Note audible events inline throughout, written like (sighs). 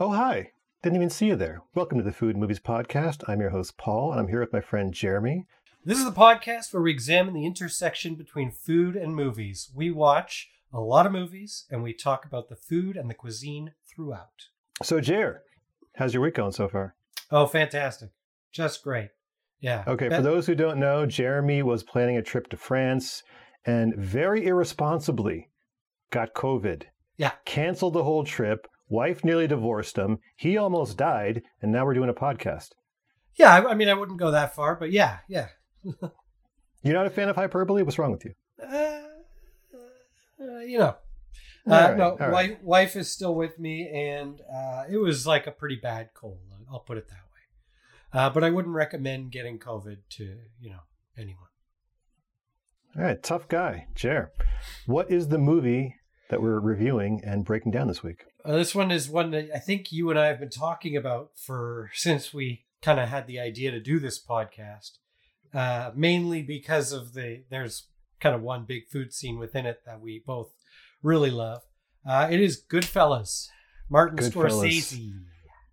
Oh, hi. Didn't even see you there. Welcome to the Food and Movies Podcast. I'm your host, Paul, and I'm here with my friend Jeremy. This is the podcast where we examine the intersection between food and movies. We watch a lot of movies and we talk about the food and the cuisine throughout. So, Jer, how's your week going so far? Oh, fantastic. Just great. Yeah. Okay, for those who don't know, Jeremy was planning a trip to France and very irresponsibly got COVID. Yeah. Canceled the whole trip. Wife nearly divorced him. He almost died, and now we're doing a podcast. yeah, I, I mean, I wouldn't go that far, but yeah, yeah. (laughs) You're not a fan of hyperbole? What's wrong with you? Uh, uh, you know. Uh, right, no, all right. wife, wife is still with me, and uh, it was like a pretty bad cold. I'll put it that way. Uh, but I wouldn't recommend getting COVID to you know anyone. All right, tough guy, Jer. What is the movie that we're reviewing and breaking down this week? Uh, this one is one that I think you and I have been talking about for since we kind of had the idea to do this podcast. Uh, mainly because of the there's kind of one big food scene within it that we both really love. Uh, it is Goodfellas, Martin Goodfellas. Scorsese,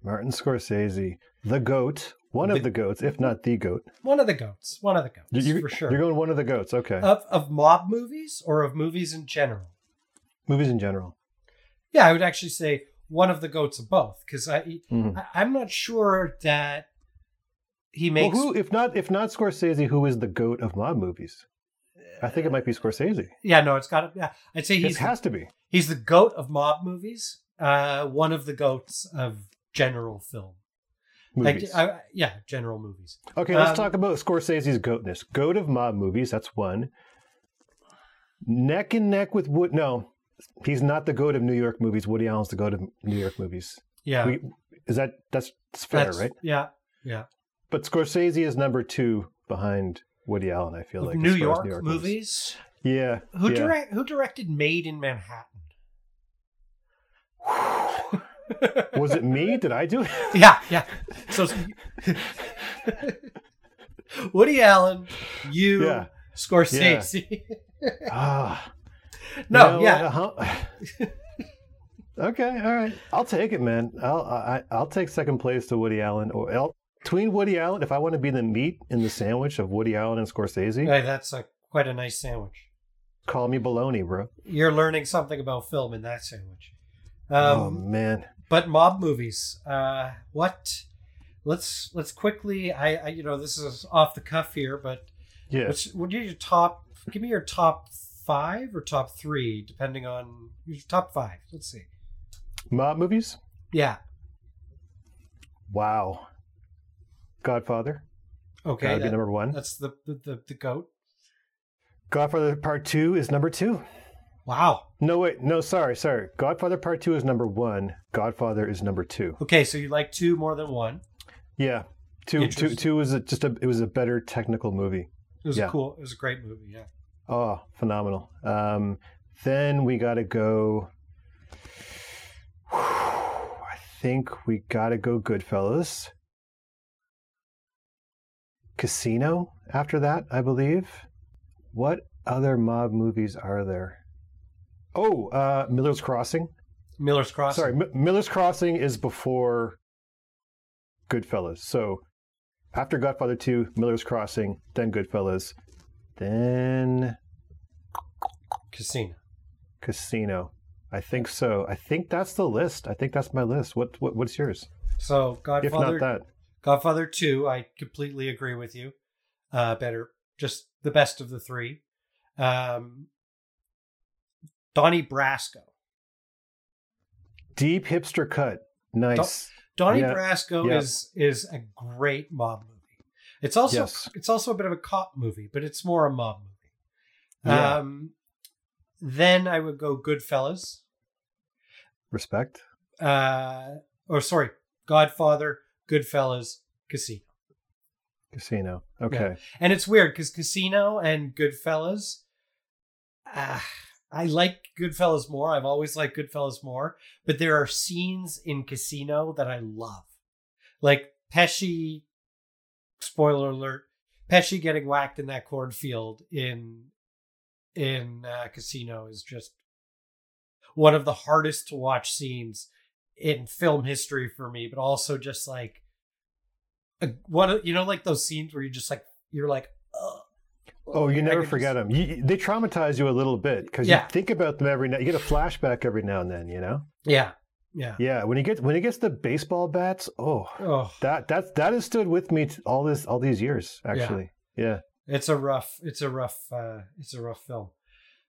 Martin Scorsese, the goat, one of The- the goats, if not the goat. one of the goats, one of the goats You- for sure. You're going one of the goats. Okay. of of mob movies or of movies in general. Movies in general. Yeah, I would actually say one of the goats of both because I, Mhm. I I'm not sure that he Well, makes who, if not, if not Scorsese, who is the goat of mob movies? I think it might be Scorsese. Yeah, no, it's got to. Yeah, I'd say It he's has to be. he's the goat of mob movies. Uh, one of the goats of general film. Movies. Like, I, yeah, general movies. okay, let's um, talk about Scorsese's goatness. Goat of mob movies. That's one. Neck and neck with Wood. No, he's not the goat of New York movies. Woody Allen's the goat of New York movies. Yeah, We, is that that's, that's fair, that's- right? Yeah, yeah. But Scorsese is number two behind Woody Allen. I feel like New York, New York movies. Yeah. Who yeah. direct? Who directed Maid in Manhattan? (laughs) Was it me? Did I do it? (laughs) yeah, yeah. So (laughs) Woody Allen, you, Yeah. Scorsese. Ah. No, You know yeah. huh? (sighs) okay, all right. I'll take it, man. I'll I, I'll take second place to Woody Allen or I'll, between Woody Allen. If I want to be the meat in the sandwich of Woody Allen and Scorsese, Hey, that's a, quite a nice sandwich. call me baloney, bro. You're learning something about film in that sandwich. oh Um, man, but mob movies. Uh, what? Let's let's quickly. I, I you know this is off the cuff here, but yeah. what's, what are your top? Give me your top five or top three, depending on your top five. Let's see. Mob movies. Yeah. Wow. Godfather. Okay. Gotta be number one. that's the, the the the goat. Godfather Part Two is number two. Wow. No, wait, no, sorry, sorry. Godfather Part Two is number one. Godfather is number two. Okay, so you like two more than one. Yeah, two, two, two was a, just a. It was a better technical movie. It was Yeah. a cool. It was a great movie. Yeah. Oh, phenomenal. Um, then we got to go. (sighs) I think we got to go Goodfellas. Casino after that, I believe. What other mob movies are there? Oh, uh, Miller's Crossing. Miller's Crossing. Sorry, M- Miller's Crossing is before Goodfellas. So after Godfather 2, Miller's Crossing, then Goodfellas, then Casino. Casino. I think so. I think that's the list. I think that's my list. What, what what's yours? So Godfather. If not that. Godfather 2, I completely agree with you. Uh, better, just the best of the three. Um, Donnie Brasco. Deep hipster cut. Nice. Donnie Yeah, Brasco yeah. is is a great mob movie. It's also Yes. it's also a bit of a cop movie, but it's more a mob movie. Yeah. Um, then I would go Goodfellas. Respect. Uh, or sorry, Godfather, Goodfellas, Casino. Casino. Okay. And it's weird because Casino and Goodfellas, uh, I like Goodfellas more. I've always liked Goodfellas more, but there are scenes in Casino that I love. Like Pesci, spoiler alert, Pesci getting whacked in that cornfield in in uh, Casino is just one of the hardest to watch scenes in film history for me, but also just like a, what you know, like those scenes where you just like you're like, oh, Oh, you I never forget just- them. You, they traumatize you a little bit because Yeah. you think about them every now. You get a flashback every now and then. You know. Yeah, yeah. Yeah. When he gets when he gets the baseball bats. Oh, Oh, that that that has stood with me all this all these years. Actually. Yeah. It's a rough, it's a rough, uh, it's a rough film.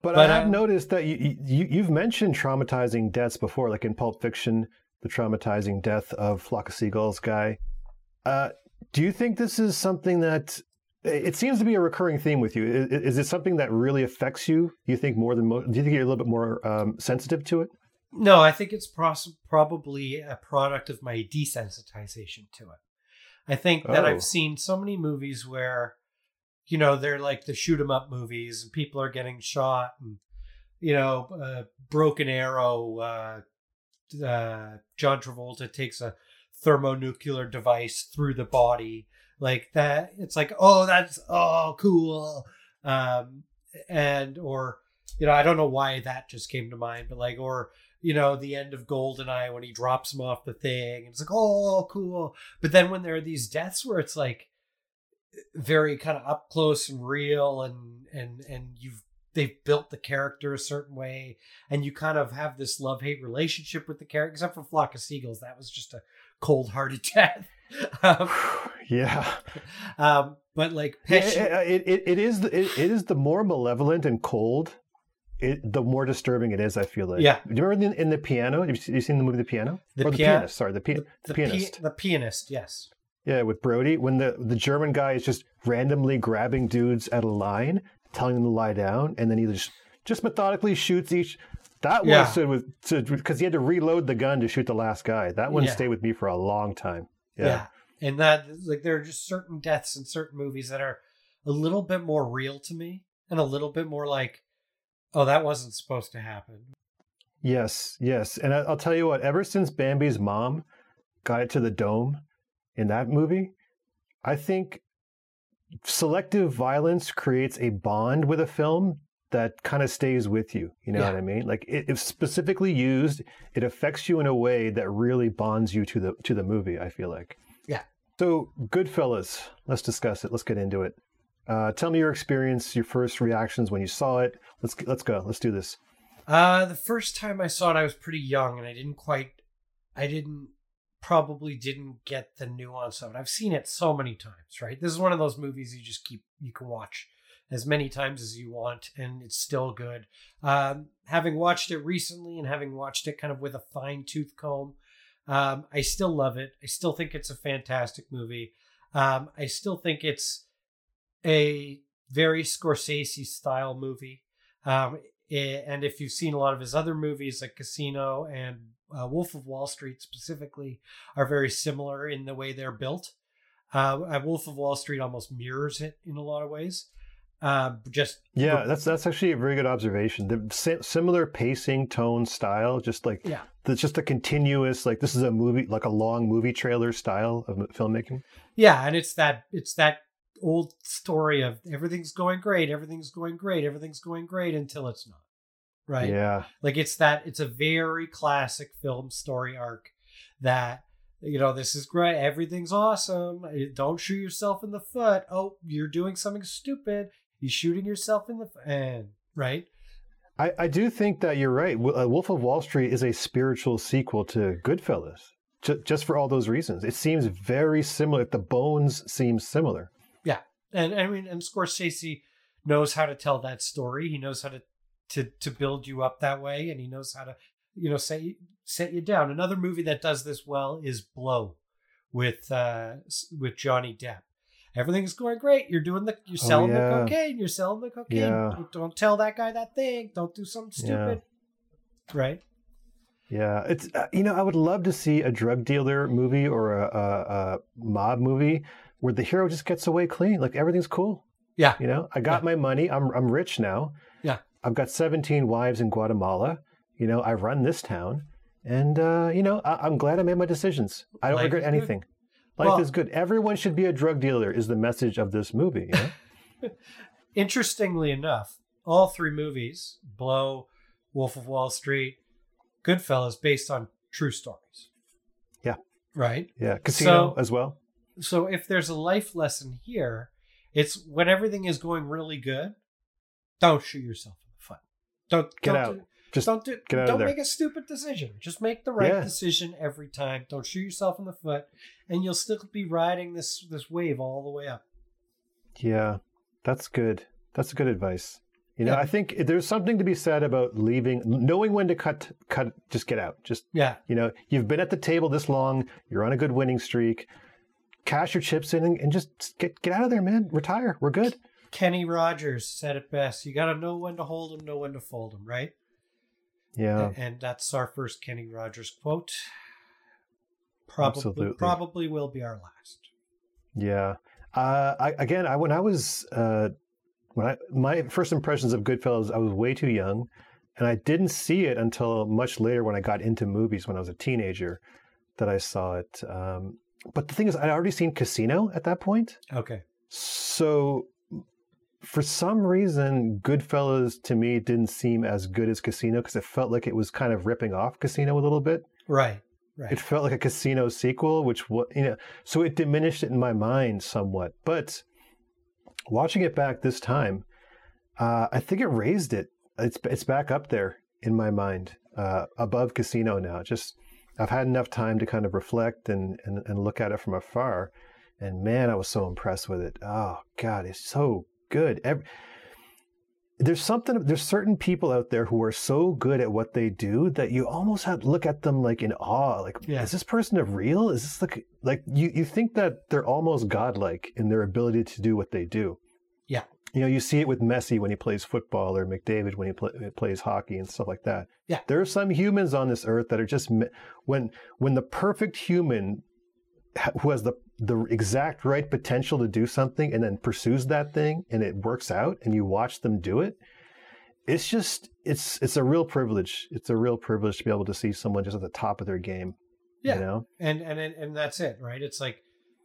But, But, I have noticed that you, you you've mentioned traumatizing deaths before, like in Pulp Fiction, the traumatizing death of Flock of Seagulls guy. Uh, do you think this is something that it seems to be a recurring theme with you? Is, is it something that really affects you? Do you think more than most? Do you think you're a little bit more um, sensitive to it? No, I think it's pros- probably a product of my desensitization to it. I think that Oh. I've seen so many movies where, you know, they're like the shoot 'em up movies and people are getting shot and, you know, uh, Broken Arrow, uh, uh, John Travolta takes a thermonuclear device through the body like that. It's like, oh, that's, oh, cool. Um, and, or, you know, I don't know why that just came to mind, but like, or, you know, the end of Goldeneye when he drops him off the thing. And it's like, oh, cool. But then when there are these deaths where it's like very kind of up close and real and and and you've they've built the character a certain way and you kind of have this love-hate relationship with the character except for Flock of Seagulls. That was just a cold-hearted (laughs) death. um, (sighs) yeah. (laughs) um, but like it, it, it is the, it, it is the more malevolent and cold, it, the more disturbing it is. I feel like. Yeah. Do you remember in, in the piano? Have you seen- the movie The Piano? The or the Pia- pianist? Sorry, the, pi- the, the, the, pi- pianist. the pianist, yes. Yeah, with Brody, when the the German guy is just randomly grabbing dudes at a line, telling them to lie down, and then he just just methodically shoots each. That Yeah. one stood with because he had to reload the gun to shoot the last guy. That one Yeah. stayed with me for a long time. Yeah. Yeah. And that like there are just certain deaths in certain movies that are a little bit more real to me and a little bit more like, oh, that wasn't supposed to happen. Yes, yes, and I, I'll tell you what. Ever since Bambi's mom got it to the dome in that movie, I think selective violence creates a bond with a film that kind of stays with you. You know Yeah. what I mean? Like it, if specifically used, it affects you in a way that really bonds you to the to the movie. I feel like. Yeah. So, Goodfellas. Let's discuss it. Let's get into it. Uh, tell me your experience, your first reactions when you saw it. Let's let's go. Let's do this. Uh the first time I saw it I was pretty young and I didn't quite I didn't probably didn't get the nuance of it. I've seen it so many times, right? This is one of those movies you just keep you can watch as many times as you want and it's still good. Um having watched it recently and having watched it kind of with a fine tooth comb, um, I still love it. I still think it's a fantastic movie. Um, I still think it's a very Scorsese style movie. Um, eh, and if you've seen a lot of his other movies, like Casino and uh, Wolf of Wall Street specifically, are very similar in the way they're built. Uh, uh, Wolf of Wall Street almost mirrors it in a lot of ways. Uh, just Yeah, that's that's actually a very good observation. The si- similar pacing, tone, style, just like Yeah. it's just a continuous like this is a movie like a long movie trailer style of filmmaking. Yeah, and it's that it's that old story of everything's going great, everything's going great, everything's going great until it's not. Right? Yeah, Like it's that it's a very classic film story arc that you know, this is great, everything's awesome. eh, Don't shoot yourself in the foot. Oh, you're doing something stupid. You're shooting yourself in the. And right? I, I do think that you're right. Uh, Wolf of Wall Street is a spiritual sequel to Goodfellas, ju- just for all those reasons. It seems very similar. The bones seem similar. Yeah and I mean, and Scorsese knows how to tell that story. He knows how to to to build you up that way, and he knows how to you know set you, set you down. Another movie that does this well is Blow, with uh with Johnny Depp. Everything's going great. You're doing the you're Oh, selling yeah. the cocaine. You're selling the cocaine. Yeah. Don't, tell that guy that thing. Don't do something Yeah. stupid. Right? Yeah, it's uh, you know I would love to see a drug dealer movie or a, a, a mob movie where the hero just gets away clean, like everything's cool. Yeah. You know, I got my money. I'm I'm rich now. Yeah. I've got 17 wives in Guatemala. You know, I run this town, and uh, you know I, I'm glad I made my decisions. I don't Life regret is good. anything. Life Well- is good. Everyone should be a drug dealer. Is the message of this movie? You know? (laughs) Interestingly enough, all three movies, Blow, Wolf of Wall Street, Goodfellas, based on true stories. Yeah. Right. Yeah, Casino So- as well. So if there's a life lesson here, it's when everything is going really good, don't shoot yourself in the foot. Don't Get don't out. Do, Just don't do, get out don't make a stupid decision. Just make the right Yeah. decision every time. Don't shoot yourself in the foot, and you'll still be riding this this wave all the way up. Yeah, that's good. That's good advice. You know, Yeah. I think there's something to be said about leaving, knowing when to cut, cut, just get out. Just, Yeah, you know, you've been at the table this long, you're on a good winning streak, cash your chips in and, and just get, get out of there, man. Retire. We're good. Kenny Rogers said it best. You got to know when to hold them, know when to fold them, right? Yeah. A- And that's our first Kenny Rogers quote. Probably, Absolutely. probably will be our last. Yeah. Uh, I, again, I, when I was, uh, when I, my first impressions of Goodfellas, I was way too young and I didn't see it until much later when I got into movies when I was a teenager that I saw it. Um, but the thing is, I'd already seen Casino at that point. Okay. So for some reason, Goodfellas to me didn't seem as good as Casino because it felt like it was kind of ripping off Casino a little bit. Right. Right. It felt like a Casino sequel, which you know, so it diminished it in my mind somewhat. But watching it back this time, uh, I think it raised it. It's it's back up there in my mind, uh, above Casino now. Just I've had enough time to kind of reflect and, and and look at it from afar, and man, I was so impressed with it. Oh God, it's so good. Every, there's something there's certain people out there who are so good at what they do that you almost have to look at them like in awe like Yeah. is this person a real is this like like you you think that they're almost godlike in their ability to do what they do Yeah. you know you see it with Messi when he plays football or McDavid when he pl- plays hockey and stuff like that Yeah. there are some humans on this earth that are just when when the perfect human who has the the exact right potential to do something and then pursues that thing and it works out and you watch them do it it's just it's it's a real privilege it's a real privilege to be able to see someone just at the top of their game Yeah. you know and and and that's it, right? It's like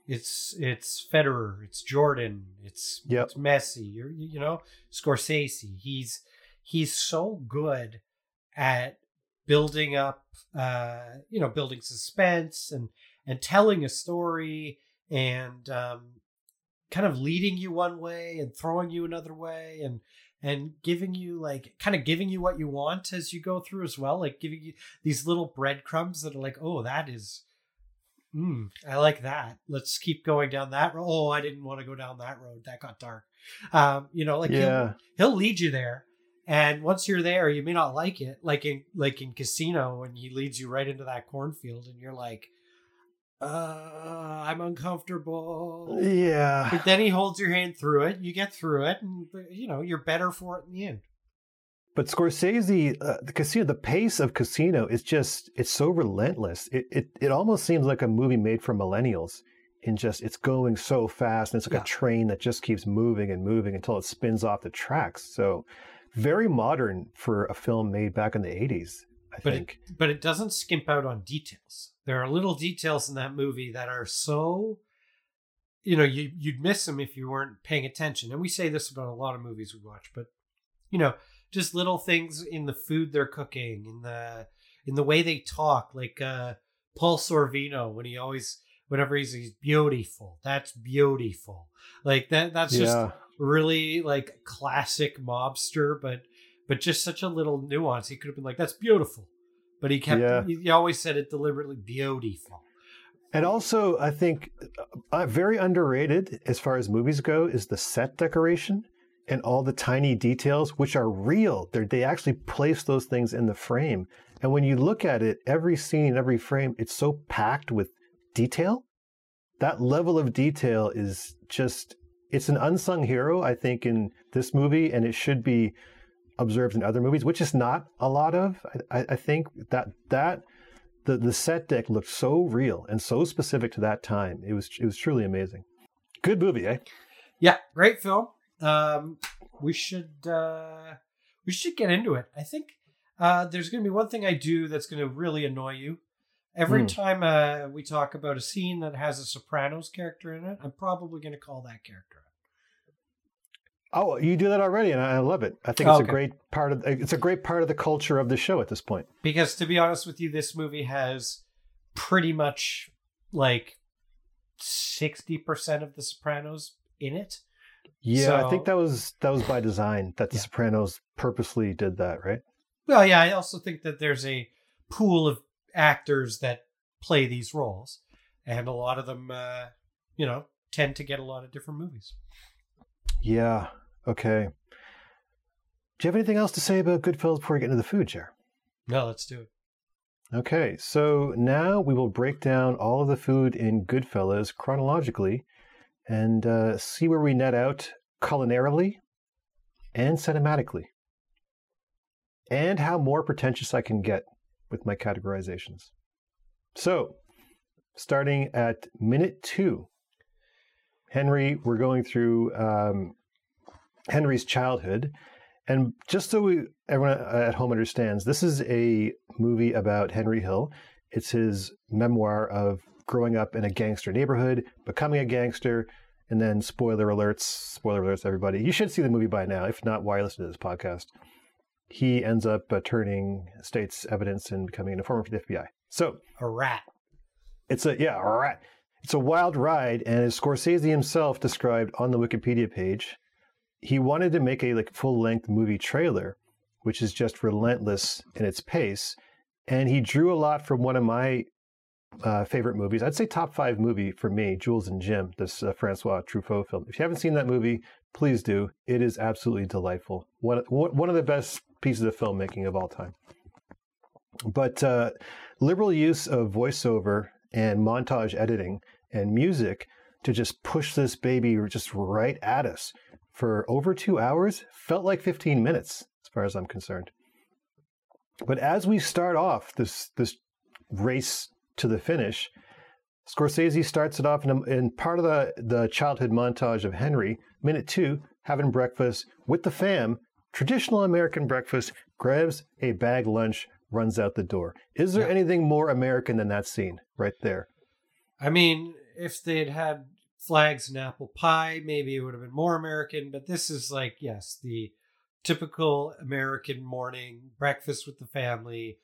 it's it's Federer, it's Jordan, it's Yep. it's Messi, you're, you you know, Scorsese. He's he's so good at building up, uh, you know, building suspense and and telling a story and um, kind of leading you one way and throwing you another way and and giving you like kind of giving you what you want as you go through as well like giving you these little breadcrumbs that are like oh that is mm, i like that. Let's keep going down that road oh i didn't want to go down that road. That got dark. Um you know like he'll- yeah. he'll lead you there and once you're there you may not like it like in like in casino when he leads you right into that cornfield and you're like uh i'm uncomfortable yeah but then he holds your hand through it you get through it and you know you're better for it in the end but Scorsese, uh, the casino, the pace of Casino is just—it's so relentless. It, it it almost seems like a movie made for millennials. In just, it's going so fast, and it's like Yeah. a train that just keeps moving and moving until it spins off the tracks. So, very modern for a film made back in the '80s. I but think. it, but it doesn't skimp out on details. There are little details in that movie that are so, you know, you you'd miss them if you weren't paying attention. And we say this about a lot of movies we watch, but you know, just little things in the food they're cooking, in the in the way they talk, like uh, Paul Sorvino when he always whenever he's he's beautiful. That's beautiful. Like that. That's just really like classic mobster, but but just such a little nuance. He could have been like, "That's beautiful," but he kept. Yeah. He, always said it deliberately beautiful. And also, I think uh, very underrated as far as movies go is the set decoration and all the tiny details, which are real. They're, they actually place those things in the frame. And when you look at it, every scene, every frame, it's so packed with detail. That level of detail is just, it's an unsung hero, I think, in this movie, and it should be observed in other movies, which is not a lot of. I, I- think that that the the set deck looked so real and so specific to that time. It was it was truly amazing. Good movie, eh? Yeah, great film. Um, we should uh, we should get into it. I think uh, there's going to be one thing I do that's going to really annoy you. Every Hmm. time uh, we talk about a scene that has a Sopranos character in it, I'm probably going to call that character. Oh, you do that already, and I love it. I think it's Okay. a great part of it's a great part of the culture of the show at this point. Because to be honest with you, this movie has pretty much like sixty percent of The Sopranos in it. Yeah, I think that was that was by design that The Yeah. Sopranos purposely did that, right? Well, yeah, I also think that there's a pool of actors that play these roles, and a lot of them, uh, you know, tend to get a lot of different movies. Yeah. Okay. Do you have anything else to say about Goodfellas before we get into the food, Jer? No, let's do it. Okay, so now we will break down all of the food in Goodfellas chronologically and uh, see where we net out culinarily and cinematically, and how more pretentious I can get with my categorizations. So, starting at minute two, Henry, we're going through um, Henry's childhood. And just so we, everyone at home understands, this is a movie about Henry Hill. It's his memoir of growing up in a gangster neighborhood, becoming a gangster, and then spoiler alerts, spoiler alerts, everybody. You should see the movie by now. If not, why listen to this podcast? He ends up uh, turning state's evidence and becoming an informant for the FBI. So A rat. it's a yeah, all right. It's a wild ride, and as Scorsese himself described on the Wikipedia page, he wanted to make a like full length movie trailer, which is just relentless in its pace, and he drew a lot from one of my uh, favorite movies. I'd say top five movie for me, Jules and Jim, this uh, Francois Truffaut film. If you haven't seen that movie, please do. It is absolutely delightful. One one of the best pieces of filmmaking of all time. But uh, liberal use of voiceover and montage editing and music to just push this baby just right at us for over two hours felt like 15 minutes as far as i'm concerned. But as we start off this this race to the finish scorsese starts it off in, a, in part of the, the childhood montage of henry minute two having breakfast with the fam traditional american breakfast grabs a bag lunch runs out the door. Is there Yeah. anything more american than that scene right there I mean, if they'd had flags and apple pie, maybe it would have been more American. But this is like, yes, the typical American morning breakfast with the family,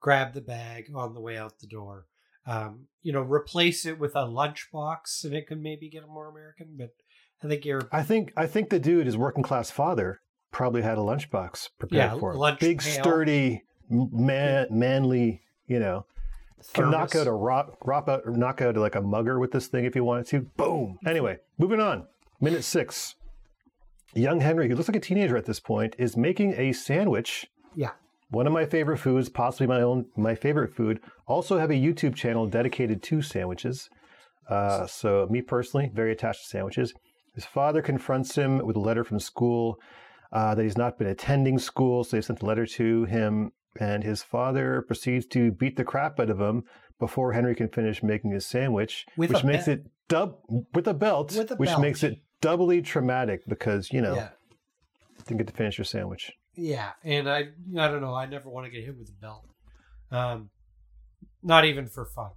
grab the bag on the way out the door. Um, you know, replace it with a lunchbox, and it could maybe get more American. But I think you're I think I think the dude, his working class father, probably had a lunchbox prepared Yeah, for him. lunch Big, pail. sturdy, man, manly. You know, can knock out a rock, rock out, knock out like a mugger with this thing if you wanted to. Boom. Anyway, moving on. Minute six. Young Henry, who looks like a teenager at this point, is making a sandwich. Yeah. One of my favorite foods, possibly my own, my favorite food. Also have a YouTube channel dedicated to sandwiches. Uh, so me personally, very attached to sandwiches. His father confronts him with a letter from school uh, that he's not been attending school, so they sent a letter to him, and his father proceeds to beat the crap out of him before Henry can finish making his sandwich, With which a makes belt. it dub with a belt, With a which belt. makes it doubly traumatic because you know Yeah. didn't get to finish your sandwich. Yeah, and I I don't know. I never want to get hit with a belt. Um, not even for fun.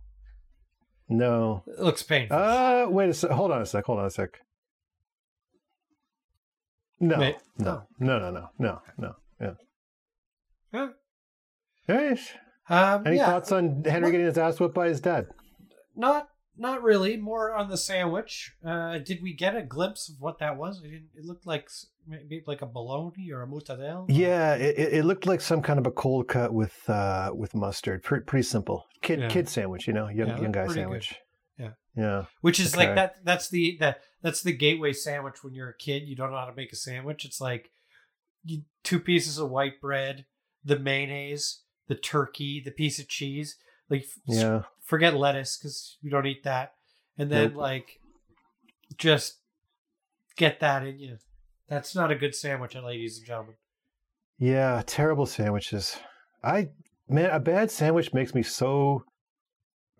No. It looks painful. Uh, wait a sec. Hold on a sec. Hold on a sec. No, Wait. no, no, no, no, no, no. Yeah. Huh? Yes. Um, Any yeah, thoughts on Henry getting his ass whipped by his dad? Not not really. More on the sandwich. Uh, did we get a glimpse of what that was? It, it looked like maybe like a bologna or a mozzarella. Yeah, it, it looked like some kind of a cold cut with uh with mustard. Pretty pretty simple. Kid Yeah. kid sandwich, you know, young Yeah, young guy pretty good. sandwich. Yeah. Yeah. Which is Okay. like that. That's the that that's the gateway sandwich when you're a kid. You don't know how to make a sandwich. It's like you, two pieces of white bread, the mayonnaise, the turkey, the piece of cheese. Like f- Yeah. forget lettuce because you don't eat that. And then Nope. like just get that in you. That's not a good sandwich, ladies and gentlemen. Yeah, terrible sandwiches. I man, a bad sandwich makes me so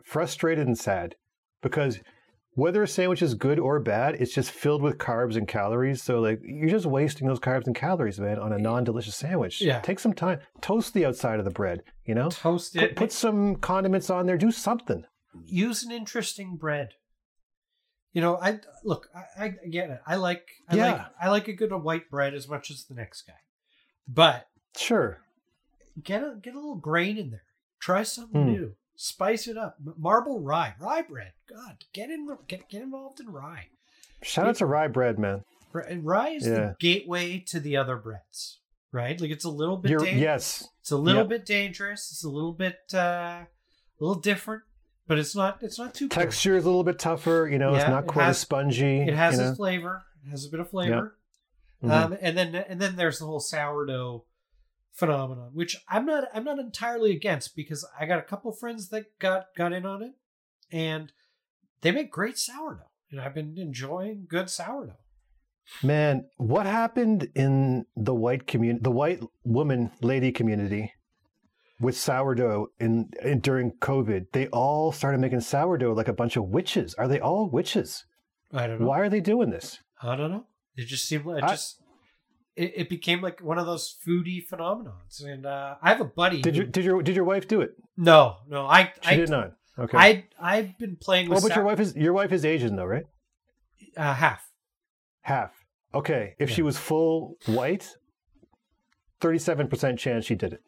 frustrated and sad because whether a sandwich is good or bad, it's just filled with carbs and calories. So like you're just wasting those carbs and calories, man, on a non-delicious sandwich. Yeah. Take some time, toast the outside of the bread, you know? Toast Put, it. put some condiments on there, do something. use an interesting bread. You know, I look. I, I get it. I like. I Yeah. like. I like a good white bread as much as the next guy, but Sure. get a get a little grain in there. Try something Hmm. new. Spice it up. Marble rye, rye bread. God, get in the get get involved in rye. Shout out to rye bread, man. Rye rye is Yeah. the gateway to the other breads, right? Like it's a little bit. You're, dan- yes, It's a little Yep. bit dangerous. It's a little bit, uh, a little different, but it's not. It's not too. texture is a little bit tougher. You know, it's Yeah, not it quite has- as spongy. It has you know? its flavor. It has a bit of flavor. Mhm. Um, and then and then there's the whole sourdough phenomenon, which I'm not I'm not entirely against because I got a couple friends that got got in on it, and they make great sourdough, and I've been enjoying good sourdough. Man, what happened in the white community, the white woman lady community with sourdough in, in during COVID? They all started making sourdough like a bunch of witches. Are they all witches? I don't know. Why are they doing this? I don't know. It just seemed like it I- just it, it became like one of those foodie phenomenons. And uh, I have a buddy. Did who- your did your did your wife do it? No, no. I She I did not. Okay. I I've been playing oh, with but your wife is your wife is Asian though, right? uh, half. Half. Okay. If she was full white, thirty-seven percent chance she did it.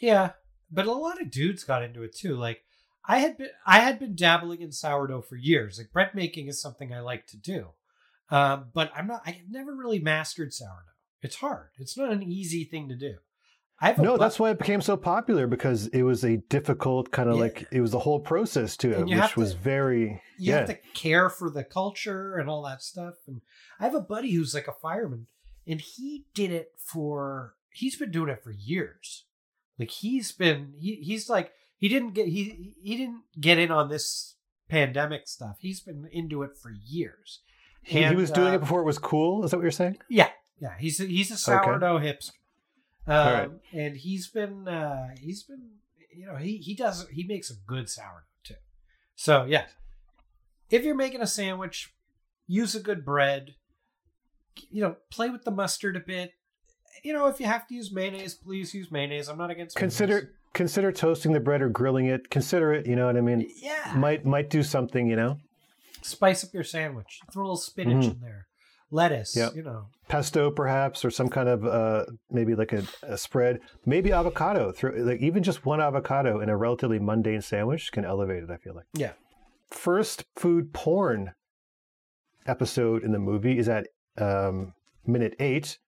Yeah, but a lot of dudes got into it too. Like I had been, I had been dabbling in sourdough for years. Like bread making is something I like to do, um, but I'm not. I've never really mastered sourdough. It's hard. It's not an easy thing to do. I have No, bu- that's why it became so popular because it was a difficult kind of Yeah. like it was the whole process to it, And which to- was very you yeah. have to care for the culture and all that stuff. And I have a buddy who's like a fireman, and he did it for. He's been doing it for years. Like he's been he he's like he didn't get he he didn't get in on this pandemic stuff. He's been into it for years. He, he was doing uh, it before it was cool. Is that what you're saying? Yeah, yeah. He's a, he's a Okay. sourdough hipster, um, right. and he's been uh, he's been you know he he does he makes a good sourdough too. So yeah, if you're making a sandwich, use a good bread. You know, play with the mustard a bit. You know, if you have to use mayonnaise, please use mayonnaise. I'm not against Consider consider toasting the bread or grilling it. Consider it. You know what I mean? yeah, Might might do something. You know, spice up your sandwich. Throw a little spinach Mhm. in there, lettuce. Yep. You know, pesto perhaps, or some kind of uh, maybe like a, a spread. Maybe avocado. Through, like even just one avocado in a relatively mundane sandwich can elevate it. I feel like. yeah. First food porn episode in the movie is at um, minute eight.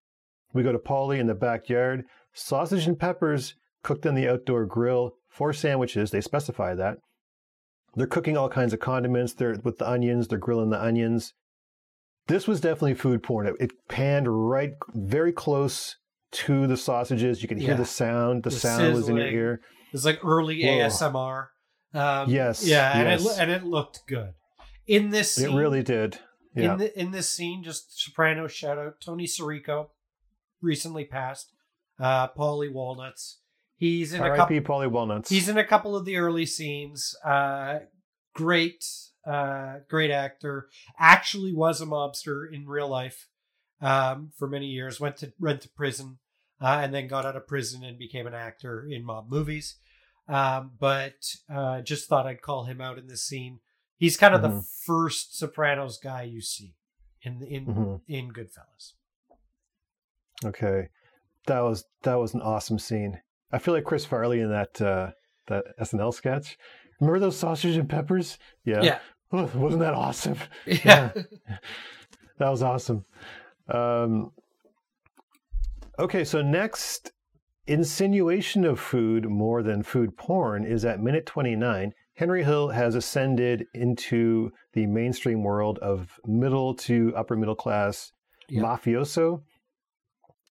We go to Paulie in the backyard. Sausage and peppers cooked on the outdoor grill. Four sandwiches. They specify that. They're cooking all kinds of condiments. They're with the onions. They're grilling the onions. This was definitely food porn. It, it panned right, very close to the sausages. You can hear Yeah. the sound. The, The sound was in your sizzling. ear. It's like early Whoa. ASMR. Um, Yes, Yeah, and it yes. and it looked good. In this scene, It really did. Yeah. in the, in this scene, just Soprano shout out Tony Sirico, recently passed. Uh, Paulie Walnuts. He's in a couple. Paulie Walnuts. He's in a couple of the early scenes. Uh, great, uh, great actor. Actually, was a mobster in real life um, for many years. Went to went to prison, uh, and then got out of prison and became an actor in mob movies. Um, but uh, just thought I'd call him out in this scene. He's kind of the Mhm. first Sopranos guy you see in in Mhm. in Goodfellas. Okay, that was that was an awesome scene. I feel like Chris Farley in that uh, that SNL sketch. Remember those sausage and peppers? Yeah. Yeah, wasn't that awesome? (laughs) yeah. That was awesome. Um, okay, so next insinuation of food more than food porn is at minute 29. Henry Hill has ascended into the mainstream world of middle to upper middle class Yeah. mafioso.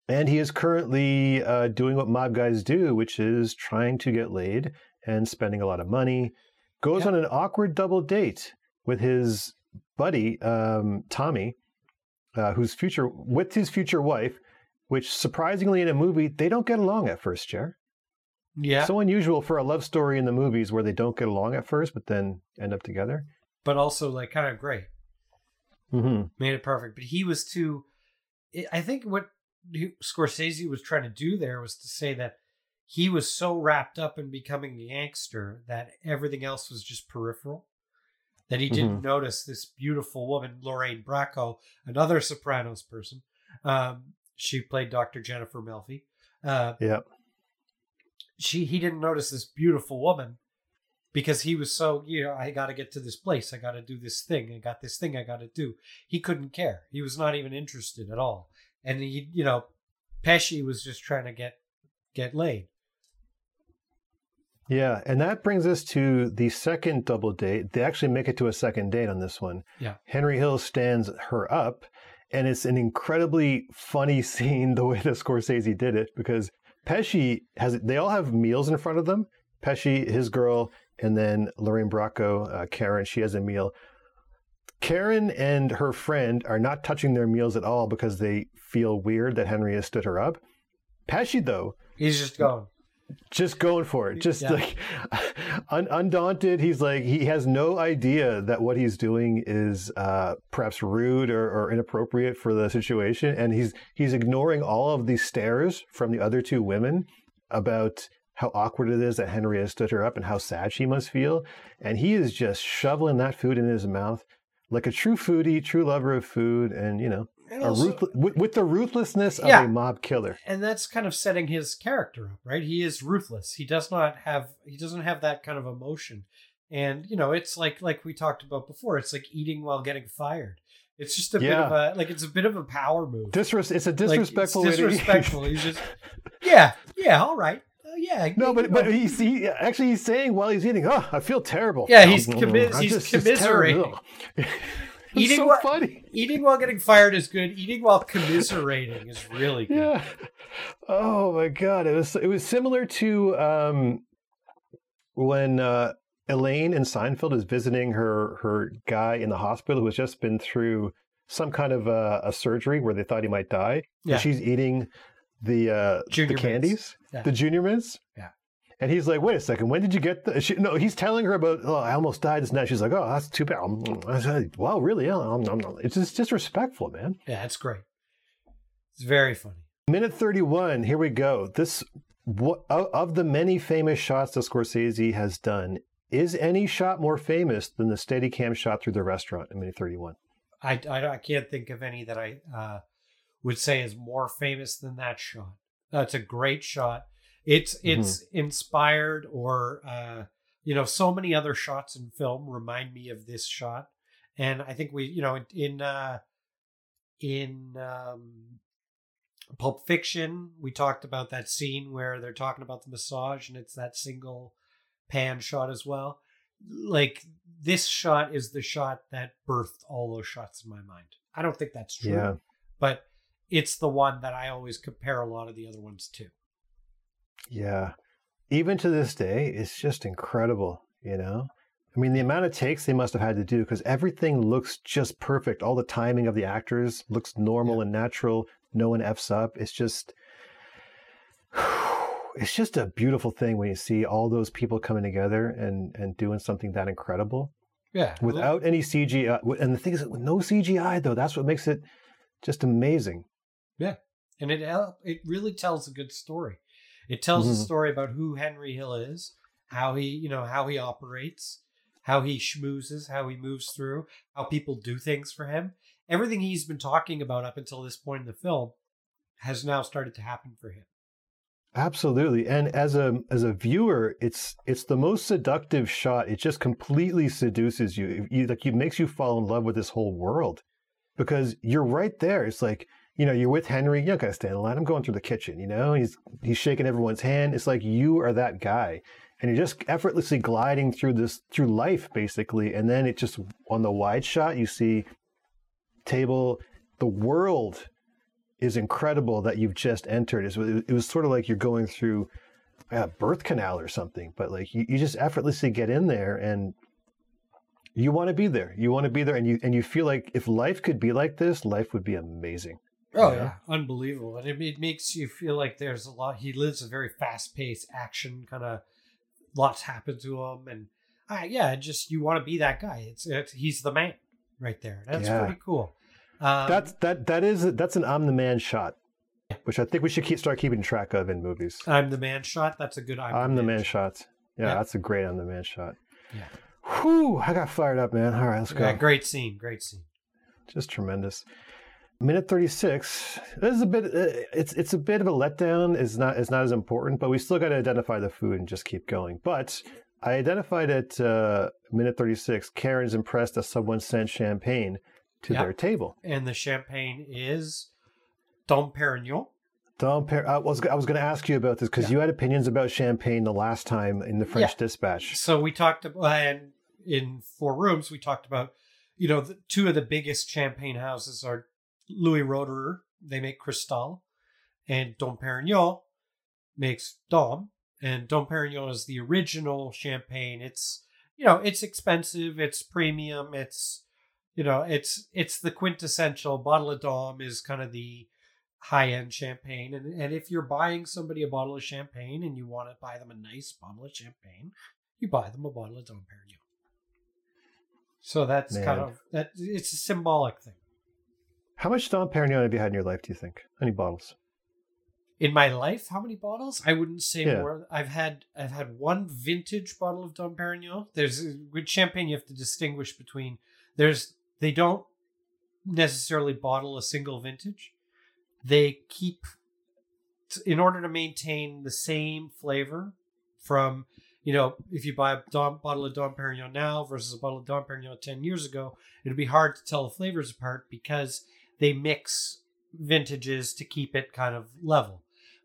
And he is currently uh, doing what mob guys do, which is trying to get laid and spending a lot of money. Goes Yeah. on an awkward double date with his buddy, um, Tommy, uh, whose future, with his future wife, which surprisingly in a movie, they don't get along at first, Jer. yeah. So unusual for a love story in the movies where they don't get along at first, but then end up together. but also like kind of great. hmm made it perfect. But he was too. I think what Scorsese was trying to do there was to say that he was so wrapped up in becoming a gangster that everything else was just peripheral. That he didn't notice this beautiful woman, Lorraine Bracco, another Sopranos person. Um, she played Dr. Jennifer Melfi. Uh, Yep. she he didn't notice this beautiful woman because he was so you know I got to get to this place, I got to do this thing, I got this thing I got to do. He couldn't care. He was not even interested at all, and he you know Pesci was just trying to get get laid. Yeah, and that brings us to the second double date. They actually make it to a second date on this one. Yeah. Henry Hill stands her up, and it's an incredibly funny (laughs) scene the way that Scorsese did it because Pesci has they all have meals in front of them. Pesci, his girl, and then Lorraine Bracco, uh, Karen, she has a meal. Karen and her friend are not touching their meals at all because they feel weird that Henry has stood her up. Pesci, though, He's just going. Just going for it. Just Yeah. like (laughs) un- undaunted. He's like he has no idea that what he's doing is uh, perhaps rude or, or inappropriate for the situation. And he's he's ignoring all of these stares from the other two women about how awkward it is that henry has stood her up and how sad she must feel. And he is just shoveling that food in his mouth like a true foodie true lover of food. And you know And a also- with, with the ruthlessness of a mob killer. And that's kind of setting his character up right? He is ruthless. He does not have he doesn't have that kind of emotion. And you know it's like like we talked about before it's like eating while getting fired. It's just a bit of a like it's a bit of a power move. Disres- it's a Like, it's disrespectful way to eat. disrespectful. He's just (laughs) yeah yeah all right. Uh, yeah No, but but he's he, actually he's saying while he's eating, oh, I feel terrible. Yeah, he's commi- he's it's commiserating. terrible. (laughs) Eating so what- funny. eating while getting fired is good eating while commiserating is really (laughs) good Yeah. Oh my god, it was it was similar to um, when uh, Elaine in Seinfeld is visiting her her guy in the hospital who has just been through some kind of uh, a surgery where they thought he might die. Yeah. And she's eating the uh, Junior the mints. candies, Yeah. the junior mints. Yeah. And he's like, "Wait a second, when did you get the?" She, no, he's telling her about. Oh, I almost died this night. She's like, "Oh, that's too bad." I said, "Wow, really? Yeah, I'm- I'm- I'm-" It's just disrespectful, man." yeah it's great it's very funny Minute 31, here we go. This what, of the many famous shots that Scorsese has done, is any shot more famous than the Steadicam shot through the restaurant in minute 31? I, I, I can't think of any that I uh, would say is more famous than that shot. That's a great shot. It's it's inspired or uh, you know so many other shots in film remind me of this shot, and I think we you know in uh, in um, Pulp Fiction we talked about that scene where they're talking about the massage and it's that single pan shot as well. Like this shot is the shot that birthed all those shots in my mind. I don't think that's true, Yeah. but it's the one that I always compare a lot of the other ones to. Yeah. Even to this day, it's just incredible, you know? I mean, the amount of takes they must have had to do because everything looks just perfect. All the timing of the actors looks normal and natural. No one F's up. It's just, (sighs) it's just a beautiful thing when you see all those people coming together and, and doing something that incredible Yeah, without any CGI. And the thing is, with no CGI, though, that's what makes it just amazing. Yeah. And it it really tells a good story. It tells a Mhm. story about who Henry Hill is, how he you know how he operates, how he schmoozes, how he moves through, how people do things for him. Everything he's been talking about up until this point in the film has now started to happen for him. Absolutely. And as a as a viewer, it's it's the most seductive shot. It just completely seduces you. You like it makes you fall in love with this whole world. Because you're right there. It's like, you know, you're with Henry, you don't gotta stand in line. I'm going through the kitchen, you know? He's he's shaking everyone's hand. It's like you are that guy. And you're just effortlessly gliding through this through life basically. And then it just on the wide shot you see table the world is incredible that you've just entered. It was, it was sort of like you're going through a birth canal or something, but like you, you just effortlessly get in there and you want to be there. You want to be there, and you and you feel like if life could be like this, life would be amazing. Oh Yeah. yeah, unbelievable, and it, it makes you feel like there's a lot. He lives a very fast-paced action kind of. Lots happen to him, and uh, yeah, just you want to be that guy. It's, it's he's the man right there. That's Yeah. pretty cool. Um, that's that that is that's an I'm the man shot, which I think we should keep start keeping track of in movies. I'm the man shot. That's a good. I'm, I'm the man shot. Yeah, Yeah. that's a great I'm the man shot. Yeah. Whew, I got fired up, man. All right, let's go. Yeah, great scene. Great scene. just tremendous. Minute thirty six. This is a bit. Uh, it's it's a bit of a letdown. Is not is not as important, but we still got to identify the food and just keep going. But I identified at uh, minute 36, Karen's impressed that someone sent champagne to Yep. their table. And the champagne is Dom Perignon. Dom Per- I was, I was going to ask you about this because Yeah. you had opinions about champagne the last time in the French Dispatch. So we talked about, and in Four Rooms, we talked about, you know, the, two of the biggest champagne houses are Louis Roederer, they make Cristal, and Dom Perignon makes Dom. And Dom Perignon is the original champagne. It's, you know, it's expensive, it's premium, it's, you know, it's it's the quintessential bottle of Dom is kind of the high end champagne. And and if you're buying somebody a bottle of champagne and you want to buy them a nice bottle of champagne, you buy them a bottle of Dom Perignon. So that's Man. kind of that. It's a symbolic thing. How much Dom Perignon have you had in your life, do you think? Many bottles? In my life, how many bottles? I wouldn't say Yeah. more. I've had I've had one vintage bottle of Dom Perignon. There's with champagne, you have to distinguish between there's they don't necessarily bottle a single vintage. They keep in order to maintain the same flavor from you know if you buy a Dom, bottle of Dom Perignon now versus a bottle of Dom Perignon ten years ago, it'd be hard to tell the flavors apart because they mix vintages to keep it kind of level.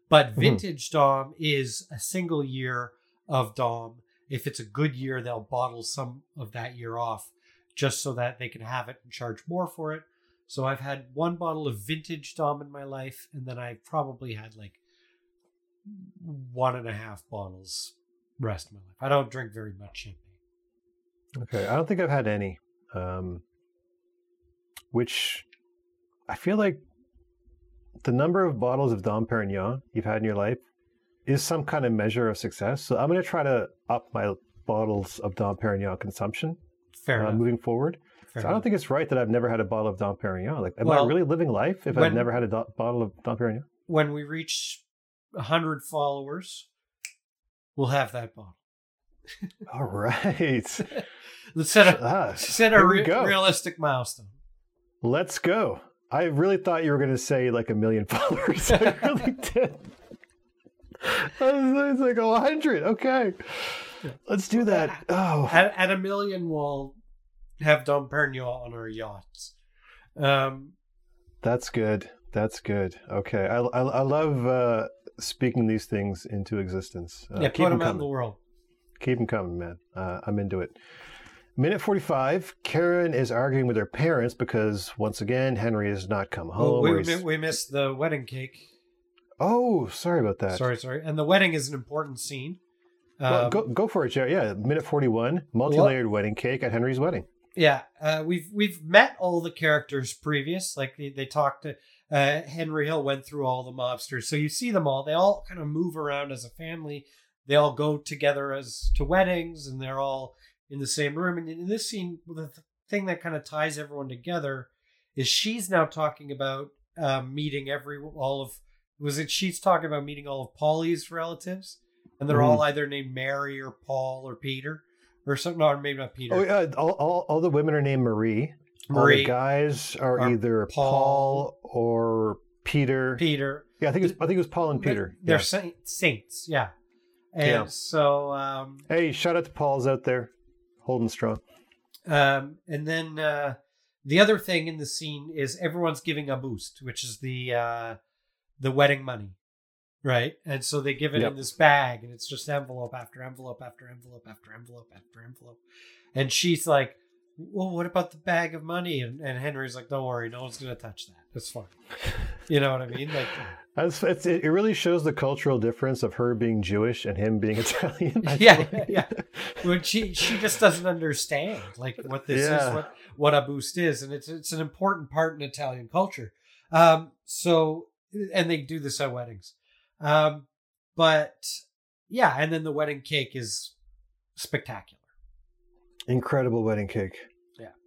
But Mhm. vintage Dom is a single year of Dom. If it's a good year, they'll bottle some of that year off just so that they can have it and charge more for it. So I've had one bottle of vintage Dom in my life, and then I've probably had like one and a half bottles rest of my life. I don't drink very much champagne. Okay, I don't think I've had any. Um, which I feel like the number of bottles of Dom Perignon you've had in your life is some kind of measure of success. So I'm going to try to up my bottles of Dom Perignon consumption Fair uh, moving forward. Fair so I don't think it's right that I've never had a bottle of Dom Perignon. Like, am Well, I really living life if when- I've never had a do- bottle of Dom Perignon? when we reach 100 followers, we'll have that bottle. All right. (laughs) Let's set a, Ah, set a re- realistic milestone. Let's go. I really thought you were going to say like a million (laughs) followers. I really (laughs) did. I was, it's like, oh, 100. Okay. Let's do that. Oh, At, at a million, we'll have Dom Perignon on our yachts. Um, that's good. That's good. Okay. I, I, I love uh, speaking these things into existence. Uh, yeah, keep put them 'em out in the world. Keep them coming, man. Uh, I'm into it. Minute 45, Karen is arguing with her parents because, once again, Henry has not come home. Or we, we, missed the wedding cake. oh, sorry about that. Sorry, sorry. And the wedding is an important scene. Well, Um, go, go for it, Jerry. Yeah, minute 41, multi-layered wedding cake at Henry's wedding. Yeah, uh, we've we've met all the characters previous. Like they, they talked to uh, Henry Hill went through all the mobsters, so you see them all. They all kind of move around as a family. They all go together as to weddings, and they're all in the same room. And in this scene, the th- thing that kind of ties everyone together is she's now talking about um, meeting every all of was it she's talking about meeting all of Paulie's relatives, and they're all either named Mary or Paul or Peter or something. No, maybe not Peter. Oh, yeah. All, all, all the women are named Marie. All the Marie, guys are, Are either Paul, Paul, or Peter. Peter. Yeah, I think it was, I think it was Paul and Peter. They're Yeah. saints, yeah. And Yeah. so, um, Hey, shout out to Paul's out there, holding strong. um, and then uh, the other thing in the scene is everyone's giving a boost, which is the uh, the wedding money, right? And so they give it Yep. in this bag, and it's just envelope after envelope after envelope after envelope after envelope. And she's like, "Well, what about the bag of money?" And, and Henry's like, "Don't worry, no one's gonna touch that. It's fine." (laughs) You know what I mean? Like, That's, it's, it really shows the cultural difference of her being Jewish and him being (laughs) Italian. I Yeah, think. yeah. when she she just doesn't understand like what this Yeah. is what what a boost is and it's it's an important part in italian culture um so and they do this at weddings um but yeah and then the wedding cake is spectacular Incredible wedding cake.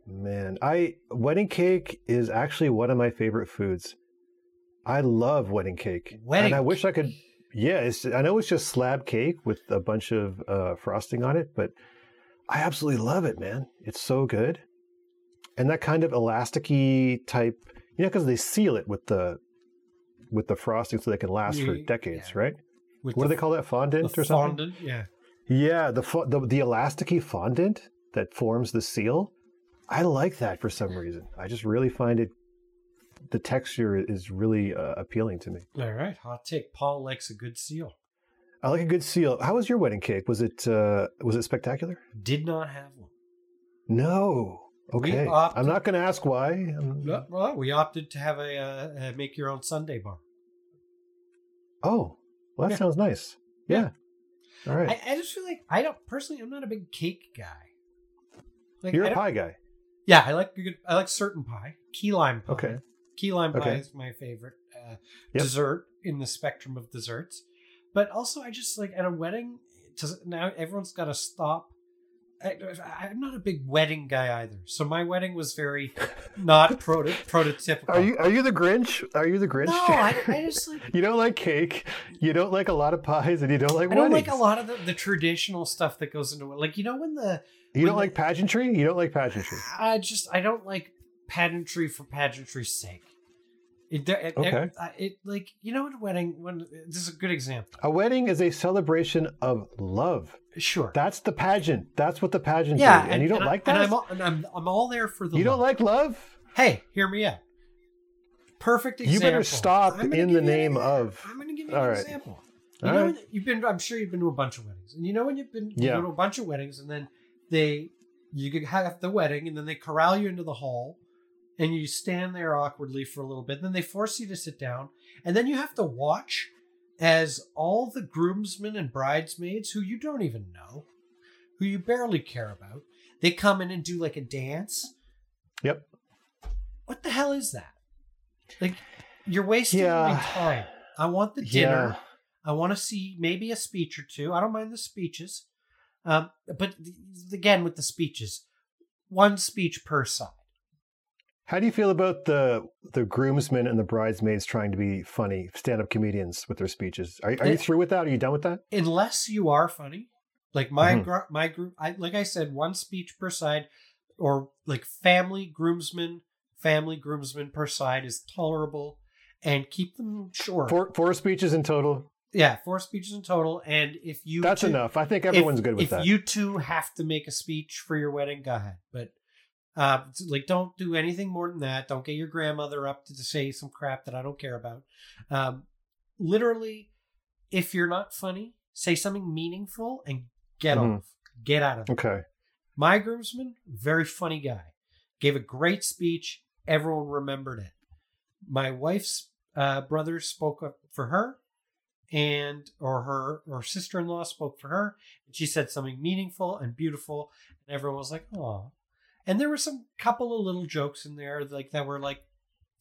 Yeah. Man, I wedding cake is actually one of my favorite foods. I love wedding cake. wedding and I wish I could yeah, it's I know it's just slab cake with a bunch of uh, frosting on it, but I absolutely love it, man. It's so good. And that kind of elasticy type, you know, because they seal it with the with the frosting so they can last for decades, yeah. right? with What do they call that? Fondant the or something? fondant yeah Yeah, the, fo- the the elasticy fondant that forms the seal. I like that for some reason. I just really find it. The texture is really uh, appealing to me. All right, hot take. Paul likes a good seal. I like a good seal. How was your wedding cake? Was it uh, was it spectacular? Did not have one. No. Okay. opted- I'm not going to ask why. Um, Well, we opted to have a, uh, a make your own sundae bar. Oh, well, that Yeah. sounds nice. Yeah. All right. I, I just feel like I don't personally. I'm not a big cake guy. Like, You're I a pie guy. Yeah, I like good. I like certain pie, key lime pie. Okay. Key lime pie Okay. is my favorite uh, Yep. dessert in the spectrum of desserts. But also, I just like at a wedding. To, now everyone's got to stop. I, I'm not a big wedding guy either. So my wedding was very not (laughs) proto, prototypical. Are you are you the Grinch? Are you the Grinch? No, I, I (laughs) just like. you don't like cake. You don't like a lot of pies, and you don't like I don't like a lot of the, the traditional stuff that goes into it. Like you know when the You when don't the- like pageantry. You don't like pageantry. I just I don't like pageantry for pageantry's sake. It, it, Okay. it, it like you know a wedding when this is a good example. A wedding is a celebration of love. Sure. That's the pageant. That's what the pageant yeah, is. And, you don't I- like that. And I'm all, and I'm I'm all there for the. you don't like love. Hey, hear me out. Perfect example. You better stop in the name of- I'm going to give you All an right. example. You All know, right. you've been. I'm sure you've been to a bunch of weddings, and you know when you've been you Yeah. go to a bunch of weddings, and then they you could have the wedding, and then they corral you into the hall, and you stand there awkwardly for a little bit. Then they force you to sit down, and then you have to watch as all the groomsmen and bridesmaids who you don't even know, who you barely care about, they come in and do like a dance. Yep. What the hell is that? Like you're wasting Yeah. my time. I want the dinner. Yeah. I want to see maybe a speech or two. I don't mind the speeches. Um, but th- again, with the speeches, one speech per side. How do you feel about the the groomsmen and the bridesmaids trying to be funny stand-up comedians with their speeches? Are, are you Eh. through with that? Are you done with that? Unless you are funny, like my Mhm. gr- my group, I like I said, one speech per side, or like family groomsmen, family groomsmen per side is tolerable, and keep them short. Four four speeches in total. yeah, four speeches in total. And if you That's two- enough. I think if- everyone's good with if that. If you two have to make a speech for your wedding, go ahead. But uh, like, don't do anything more than that. Don't get your grandmother up to say some crap that I don't care about. Um, literally, if you're not funny, say something meaningful and get Mhm. off. Get out of it. okay. My groomsman, very funny guy, gave a great speech. Everyone remembered it. My wife's uh, brother spoke up for her, and or her or sister-in-law spoke for her. And she said something meaningful and beautiful, and everyone was like, "Oh." And there were some couple of little jokes in there, like that were like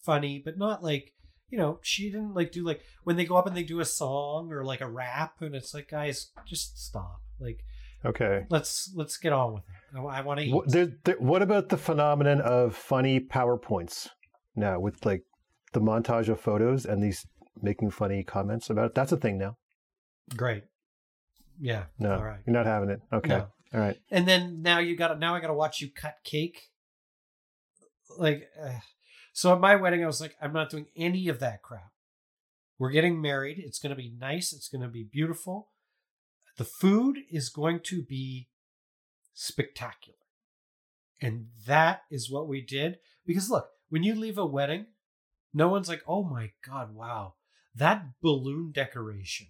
funny, but not like you know she didn't like do like when they go up and they do a song or like a rap, and it's like, guys, just stop. Like Okay. let's let's get on with it. I, want to eat. What, there, there, what about the phenomenon of funny PowerPoints now with like the montage of photos and these making funny comments about it? That's a thing now. Great. Yeah. No, All right. you're not having it. Okay. No. All right. And then now you got to now I got to watch you cut cake. Like, uh, so at my wedding, I was like, I'm not doing any of that crap. We're getting married. It's going to be nice. It's going to be beautiful. The food is going to be spectacular. And that is what we did. Because look, when you leave a wedding, no one's like, "Oh my god, wow. That balloon decoration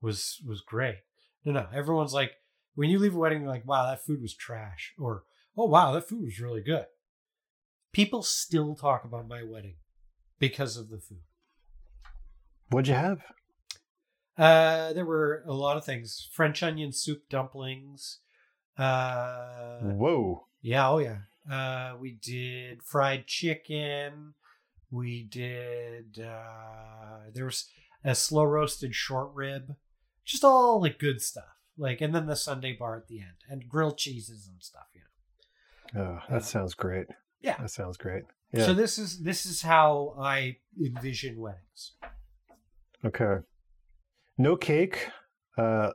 was was great." No, no. Everyone's like, when you leave a wedding, they're like, "Wow, that food was trash," or "Oh, wow, that food was really good." People still talk about my wedding because of the food. What'd you have? Uh, there were a lot of things: French onion soup dumplings. Uh, Whoa. yeah, oh yeah. Uh, we did fried chicken. We did. Uh, there was a slow roasted short rib. Just all like good stuff. Like, and then the sundae bar at the end, and grilled cheeses and stuff. You know. Oh, that Yeah. sounds great. Yeah. That sounds great. Yeah. So this is this is how I envision weddings. okay. No cake. Uh,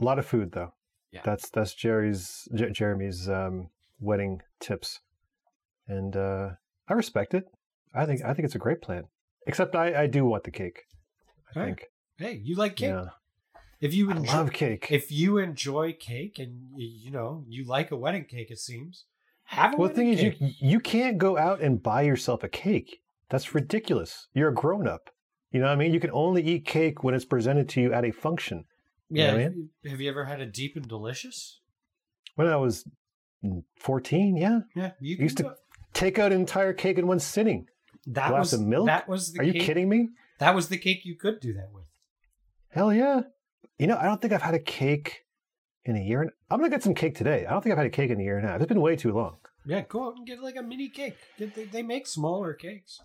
a lot of food though. Yeah. That's that's Jerry's J- Jeremy's um, wedding tips, and uh, I respect it. I think I think it's a great plan. Except I, I do want the cake. I All right. think. Hey, you like cake? Yeah. If you enjoy, love cake. if you enjoy cake and you know you like a wedding cake, it seems have a well, the thing wedding is, you you can't go out and buy yourself a cake. That's ridiculous. You're a grown up. You know what I mean? You can only eat cake when it's presented to you at a function. yeah. know what I have, you, have you ever had a deep and delicious? When I was mm, 14, yeah, Yeah, you Used to- go- take out an entire cake in one sitting. that glass was of milk? that was the Are you kidding me? That was the cake you could do that with. Hell yeah. You know, I don't think I've had a cake in a year. And, I'm gonna get some cake today. I don't think I've had a cake in a year and a half. It's been way too long. Yeah, go out and get like a mini cake. They, they make smaller cakes.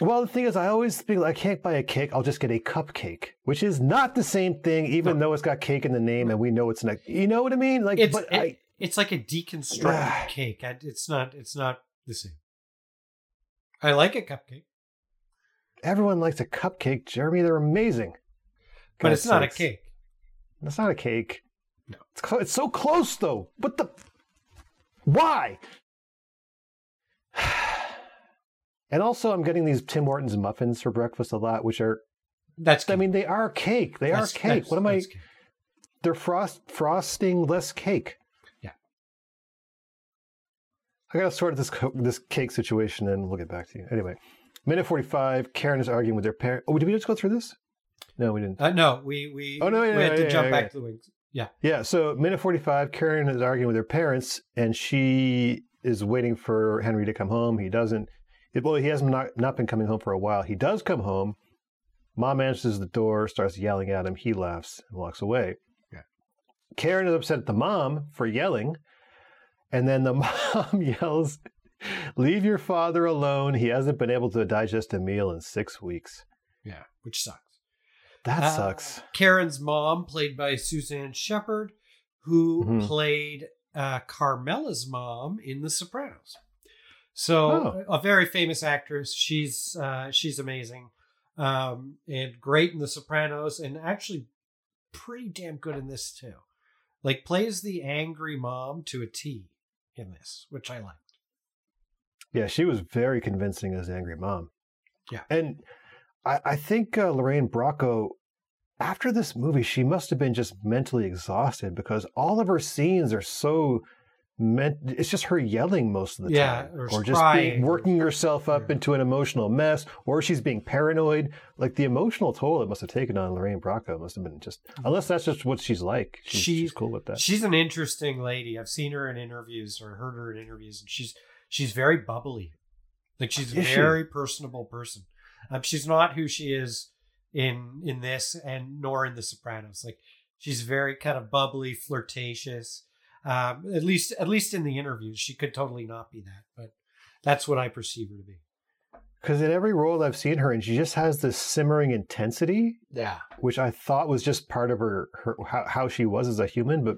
Well, the thing is, I always think I can't buy a cake. I'll just get a cupcake, which is not the same thing, even No. though it's got cake in the name and we know it's not. You know what I mean? Like, It's but it- I, it's like a deconstructed (sighs) cake. I- It's not it's not the same. I like a cupcake, everyone likes a cupcake, Jeremy. They're amazing. but God it's not a cake. It's not a cake. No. It's, clo- it's so close, though. What the? Why? (sighs) and also, I'm getting these Tim Hortons muffins for breakfast a lot, which are, That's I mean, they are cake. They That's- are cake. What am I? cake. They're frost frosting less cake. Yeah. I gotta sort this co- this cake situation, and we'll get back to you. Anyway, minute forty-five. Karen is arguing with their parent. Oh, did we just go through this? No, we didn't. Uh, no, we we Oh, no, yeah, we had to yeah, jump yeah, back yeah. to the wings. Yeah, Yeah, so minute 45, Karen is arguing with her parents, and she is waiting for Henry to come home. He doesn't. Well, he hasn't not, not been coming home for a while. He does come home. Mom answers the door, starts yelling at him. He laughs and walks away. Yeah. Karen is upset at the mom for yelling. And then the (laughs) mom (laughs) yells, Leave your father alone. He hasn't been able to digest a meal in six weeks. yeah, which sucks. That Uh, sucks. Karen's mom, played by Suzanne Shepherd, who Mhm. played uh, Carmela's mom in The Sopranos. So Oh. a very famous actress. She's uh, she's amazing, um, and great in The Sopranos, and actually pretty damn good in this too. Like plays the angry mom to a T in this, which I like. Yeah, she was very convincing as angry mom. Yeah. and I, I think uh, Lorraine Bracco, after this movie, she must have been just mentally exhausted because all of her scenes are so meant. It's just her yelling most of the Yeah, time, or or just being, working herself up Yeah. into an emotional mess, or she's being paranoid. Like the emotional toll it must have taken on Lorraine Bracco must have been just. Unless that's just what she's like, she's, She- she's cool with that. She's an interesting lady. I've seen her in interviews or heard her in interviews, and she's she's very bubbly. Like she's a Is she? very personable person. Um, she's not who she is in in this, and nor in The Sopranos. Like she's very kind of bubbly, flirtatious. Um, at least at least in the interviews, she could totally not be that, but that's what I perceive her to be. Because in every role I've seen her in, she just has this simmering intensity Yeah, which I thought was just part of her, her how, how she was as a human. But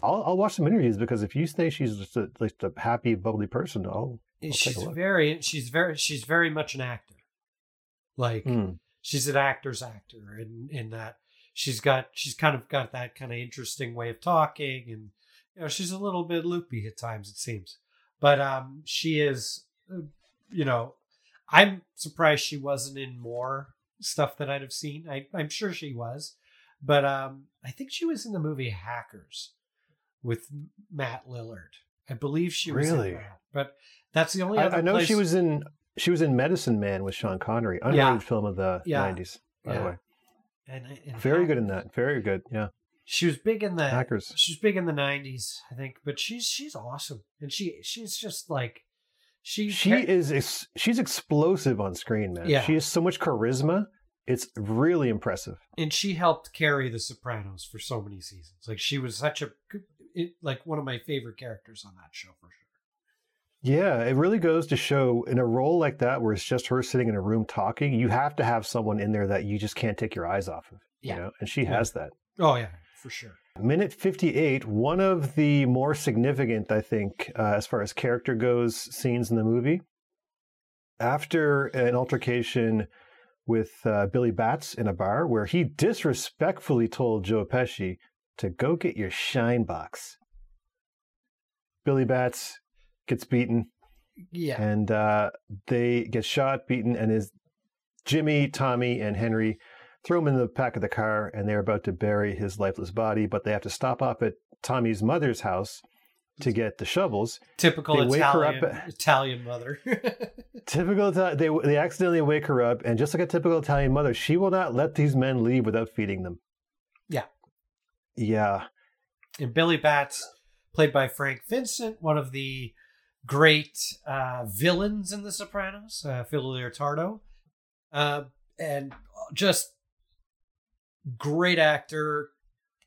I'll, I'll watch some interviews because if you say she's just a, like a happy, bubbly person, I'll. I'll she's very she's very she's very much an actor. Like Hmm. she's an actor's actor in in that she's got she's kind of got that kind of interesting way of talking and you know she's a little bit loopy at times it seems but um she is uh, you know i'm surprised she wasn't in more stuff that i'd have seen I, i'm sure she was but um i think she was in the movie hackers with matt lillard i believe she was Really? in that but that's the only I, I know place- she was in she was in Medicine Man with Sean Connery, underrated Yeah. film of the Yeah. '90s. By the way, and, and very good in that. Very good. Yeah, She was big in the Hackers. She was big in the '90s, I think, but she's she's awesome, and she she's just like she She is ex- she's explosive on screen, man. Yeah. She has so much charisma. It's really impressive. and she helped carry The Sopranos for so many seasons. Like she was such a it, like one of my favorite characters on that show for sure. Yeah, it really goes to show in a role like that where it's just her sitting in a room talking, you have to have someone in there that you just can't take your eyes off of. Yeah. You know, and she Yeah. has that. Oh yeah, for sure. Minute 58, one of the more significant, I think, uh, as far as character goes, scenes in the movie. After an altercation with uh, Billy Batts in a bar where he disrespectfully told Joe Pesci to go get your shine box. Billy Batts gets beaten Yeah, and uh, they get shot, beaten, and is Jimmy, Tommy, and Henry throw him in the back of the car, and they're about to bury his lifeless body, but they have to stop off at Tommy's mother's house to get the shovels. Typical They wake her Italian up- Italian mother. (laughs) Typical, they they accidentally wake her up, and just like a typical Italian mother, she will not let these men leave without feeding them. Yeah. Yeah. and Billy Batts, played by Frank Vincent, one of the great uh, villains in The Sopranos, uh, Phil Leotardo, uh, and just great actor,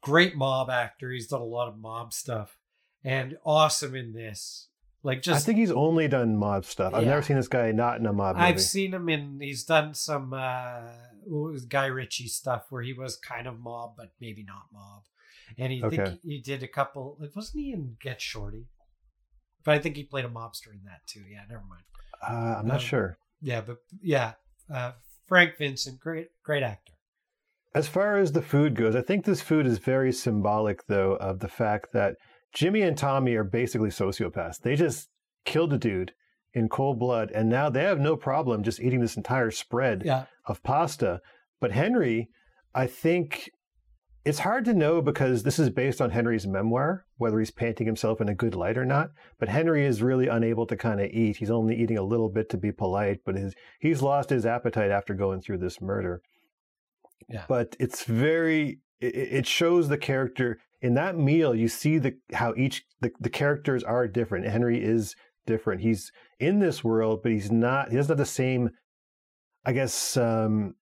great mob actor. He's done a lot of mob stuff, and awesome in this. Like just I think he's only done mob stuff. I've Yeah. never seen this guy not in a mob movie. I've seen him in. He's done some uh, Guy Ritchie stuff where he was kind of mob, but maybe not mob. And he Okay. think he did a couple. Like, wasn't he in Get Shorty? But I think he played a mobster in that too. Yeah, never mind. uh, I'm not um, sure. Yeah, but yeah, uh, Frank Vincent, great, great actor. As far as the food goes, I think this food is very symbolic, though, of the fact that Jimmy and Tommy are basically sociopaths. They just killed a dude in cold blood, and now they have no problem just eating this entire spread Yeah, of pasta. But Henry, I think it's hard to know because this is based on Henry's memoir, whether he's painting himself in a good light or not. But Henry is really unable to kind of eat. He's only eating a little bit to be polite, but his, he's lost his appetite after going through this murder. Yeah. But it's very, it, it shows the character. In that meal, you see the how each the, the characters are different. Henry is different. He's in this world, but he's not. He doesn't have the same, I guess, um,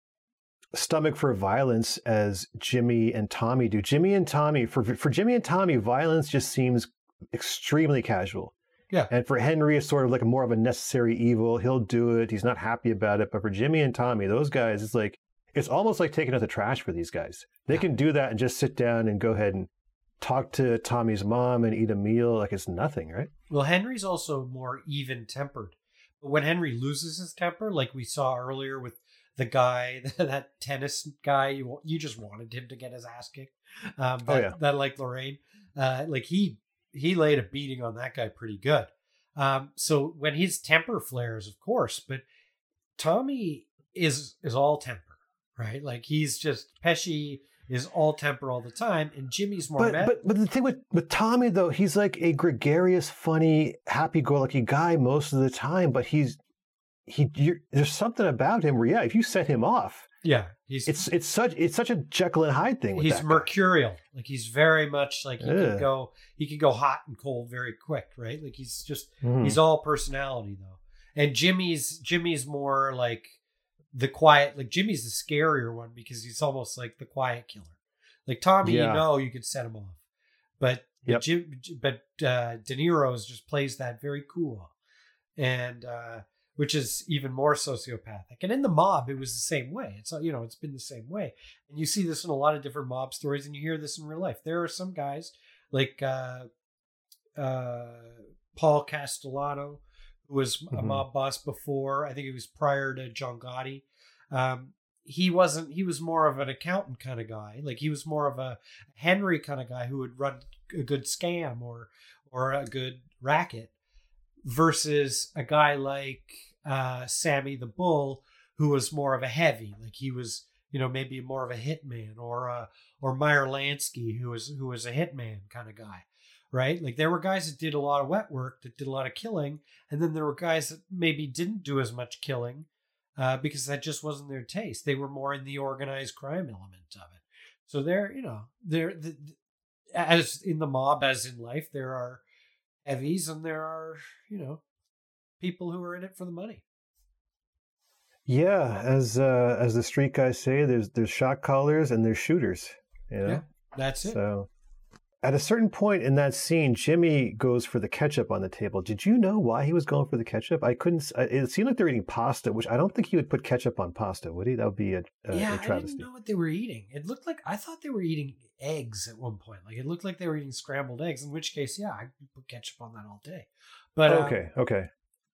stomach for violence as Jimmy and Tommy do. Jimmy and Tommy, for for Jimmy and Tommy, violence just seems extremely casual. Yeah. And for Henry, it's sort of like more of a necessary evil. He'll do it. He's not happy about it. But for Jimmy and Tommy, those guys, it's like it's almost like taking out the trash for these guys. They Yeah. can do that and just sit down and go ahead and talk to Tommy's mom and eat a meal like it's nothing, right? Well, Henry's also more even tempered. But when Henry loses his temper, like we saw earlier with the guy, (laughs) that tennis guy, you you just wanted him to get his ass kicked. Um, Oh, that, yeah. that like Lorraine, uh, like he he laid a beating on that guy pretty good. Um, so when his temper flares, of course, but Tommy is is all temper, right? Like he's just Pesci is all temper all the time, and Jimmy's more. But, but but the thing with, with Tommy though, he's like a gregarious, funny, happy-go-lucky guy most of the time. But he's he you're, there's something about him where yeah, if you set him off, yeah, he's it's it's such it's such a Jekyll and Hyde thing. With he's that guy. mercurial like he's very much like he can go he can go hot and cold very quick right like he's just Mhm. he's all personality though and jimmy's jimmy's more like the quiet like jimmy's the scarier one because he's almost like the quiet killer like tommy Yeah. you know you could set him off but but, Yep. Jim, but uh de niro's just plays that very cool and uh which is even more sociopathic. And in the mob, it was the same way. It's you know, it's been the same way. And you see this in a lot of different mob stories, and you hear this in real life. There are some guys like uh, uh, Paul Castellano, who was a Mhm. mob boss before. I think it was prior to John Gotti. Um, he wasn't. He was more of an accountant kind of guy. Like he was more of a Henry kind of guy who would run a good scam or or a good racket versus a guy like uh, Sammy the Bull, who was more of a heavy, like he was, you know, maybe more of a hitman, or uh, or Meyer Lansky, who was who was a hitman kind of guy, right? Like there were guys that did a lot of wet work, that did a lot of killing, and then there were guys that maybe didn't do as much killing uh, because that just wasn't their taste. They were more in the organized crime element of it. So there, you know, there the, as in the mob as in life, there are heavies and there are you know people who are in it for the money. Yeah, as uh, as the street guys say, there's there's shot callers and there's shooters. You know, Yeah. That's it. so at a certain point in that scene, Jimmy goes for the ketchup on the table. Did you know why he was going for the ketchup? I couldn't. It seemed like they're eating pasta, which I don't think he would put ketchup on pasta, would he? That would be a, a, yeah, a I didn't travesty. know what they were eating. It looked like I thought they were eating eggs at one point. Like it looked like they were eating scrambled eggs. In which case, yeah, I could put ketchup on that all day. But um, okay, okay,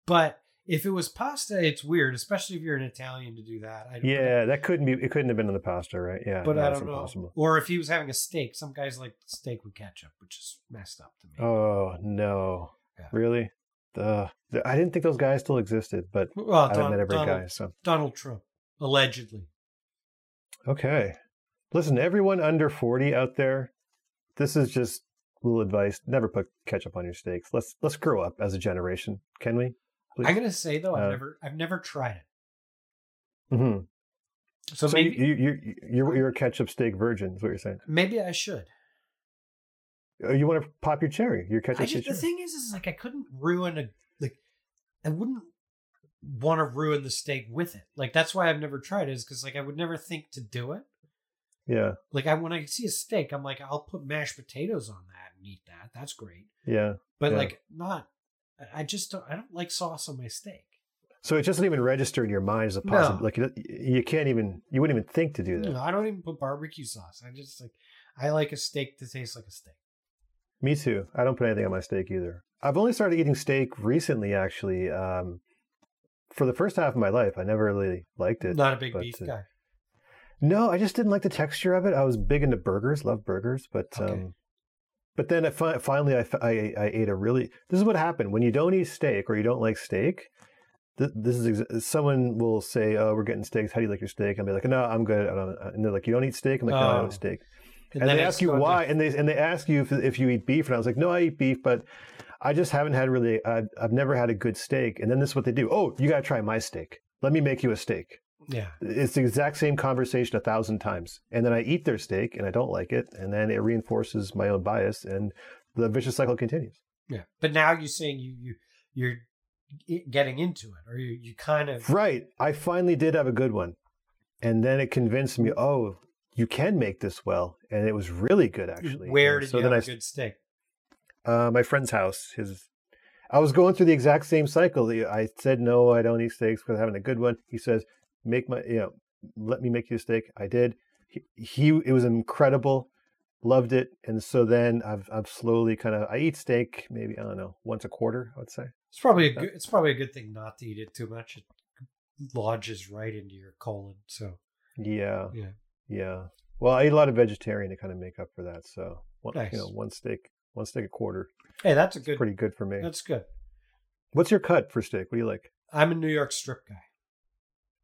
but if it was pasta, it's weird, especially if you're an Italian to do that. I, yeah, that couldn't be. It couldn't have been in the pasta, right? Yeah, but no, I don't know. impossible. Or if he was having a steak, some guys like steak with ketchup, which is messed up to me. Oh no, Yeah. really? The, the I didn't think those guys still existed, but well, I haven't Don- met every Donald, guy. So Donald Trump allegedly. Okay. Listen, everyone under 40 out there, this is just little advice. Never put ketchup on your steaks. Let's let's grow up as a generation. Can we? Please? I'm gonna say though, I've uh, never I've never tried it. Mm-hmm. So, so maybe you, you, you're you're a ketchup steak virgin. Is what you're saying? Maybe I should. Oh, you want to pop your cherry? Your ketchup. Just, the thing is, is like I couldn't ruin a like I wouldn't want to ruin the steak with it. Like that's why I've never tried it. Is because like I would never think to do it. Yeah. Like I when I see a steak, I'm like, I'll put mashed potatoes on that and eat that. That's great. Yeah. But yeah. like not I just don't I don't like sauce on my steak. So it doesn't even register in your mind as a possible. No. Like you can't even you wouldn't even think to do that. No, I don't even put barbecue sauce. I just like I like a steak to taste like a steak. Me too. I don't put anything on my steak either. I've only started eating steak recently, actually. Um, for the first half of my life, I never really liked it. Not a big beef uh, guy. No, I just didn't like the texture of it. I was big into burgers, love burgers, but okay. um, but then fi- finally I, I, I ate a really. This is what happened when you don't eat steak or you don't like steak. Th- this is ex- someone will say, "Oh, we're getting steaks. How do you like your steak?" I'll be like, "No, I'm good." And they're like, "You don't eat steak?" I'm like, "No, I don't eat oh. steak." And, and they ask you why, to... and they and they ask you if, if you eat beef, and I was like, "No, I eat beef, but I just haven't had really. Uh, I've never had a good steak." And then this is what they do: "Oh, you got to try my steak. Let me make you a steak." Yeah. It's the exact same conversation a thousand times. And then I eat their steak and I don't like it. And then it reinforces my own bias and the vicious cycle continues. Yeah. But now you're saying you, you, you're getting into it or you, you kind of. Right. I finally did have a good one. And then it convinced me, oh, you can make this well. And it was really good, actually. Where did so you have I, a good steak? Uh, my friend's house. His I was going through the exact same cycle. I said, no, I don't eat steaks because I'm having a good one. He says, make my you know let me make you a steak. I did. He, he it was incredible. Loved it. And so then i've i've slowly kind of i eat steak maybe i don't know once a quarter i would say. It's probably a uh, good it's probably a good thing not to eat it too much. It lodges right into your colon so yeah. Yeah. Yeah. Well i eat a lot of vegetarian to kind of make up for that so one, nice. you know one steak one steak a quarter hey that's a good pretty good for me. that's good. What's your cut for steak? What do you like? I'm a new york strip guy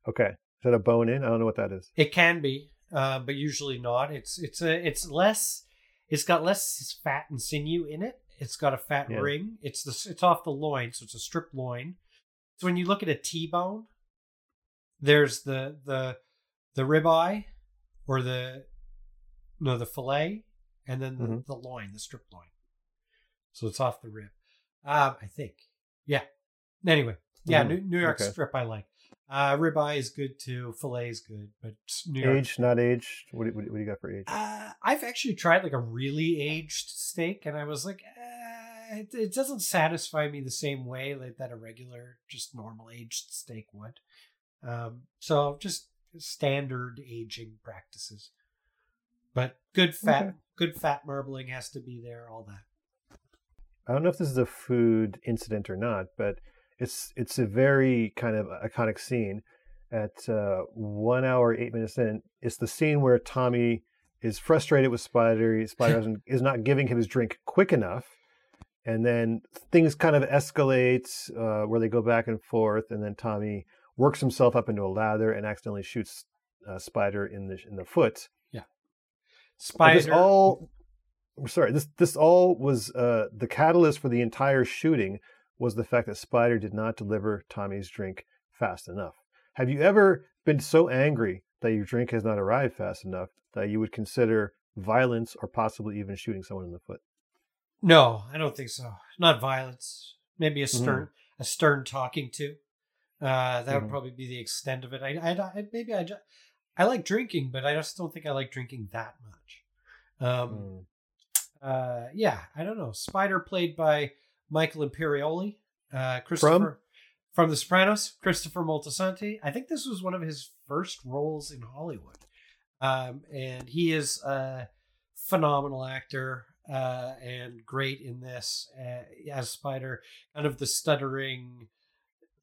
Okay. Is that a bone in? I don't know what that is. It can be, uh, but usually not. It's it's a it's less. It's got less fat and sinew in it. It's got a fat yeah. ring. It's the it's off the loin, so it's a strip loin. So when you look at a T-bone, there's the the the ribeye or the no the fillet, and then the, mm-hmm. the loin, the strip loin. So it's off the rib. Um, I think. Yeah. Anyway, yeah, mm-hmm. New, New York okay. strip I like. Uh, ribeye is good too. Filet is good, but New York. Aged, not aged. What do, what do you got for age? Uh, I've actually tried like a really aged steak, and I was like, eh, it, it, doesn't satisfy me the same way like that a regular, just normal aged steak would. Um, so just standard aging practices. But good fat, okay. good fat marbling has to be there. All that. I don't know if this is a food incident or not, but it's it's a very kind of iconic scene. At uh, one hour eight minutes in, it's the scene where Tommy is frustrated with Spider. Spider (laughs) is not giving him his drink quick enough, and then things kind of escalate uh, where they go back and forth, and then Tommy works himself up into a lather and accidentally shoots uh, Spider in the in the foot. Yeah, Spider. This all, I'm sorry, this this all was uh, the catalyst for the entire shooting was the fact that Spider did not deliver Tommy's drink fast enough. Have you ever been so angry that your drink has not arrived fast enough that you would consider violence or possibly even shooting someone in the foot? No, I don't think so. Not violence. Maybe a mm-hmm. stern, mm-hmm. a stern talking to. Uh, that mm-hmm. would probably be the extent of it. I, I, I maybe I, just, I like drinking, but I just don't think I like drinking that much. Um, mm. uh, yeah, I don't know. Spider played by Michael Imperioli, uh, Christopher from? from The Sopranos, Christopher Moltisanti. I think this was one of his first roles in Hollywood, um, and he is a phenomenal actor uh, and great in this uh, as Spider, kind of the stuttering,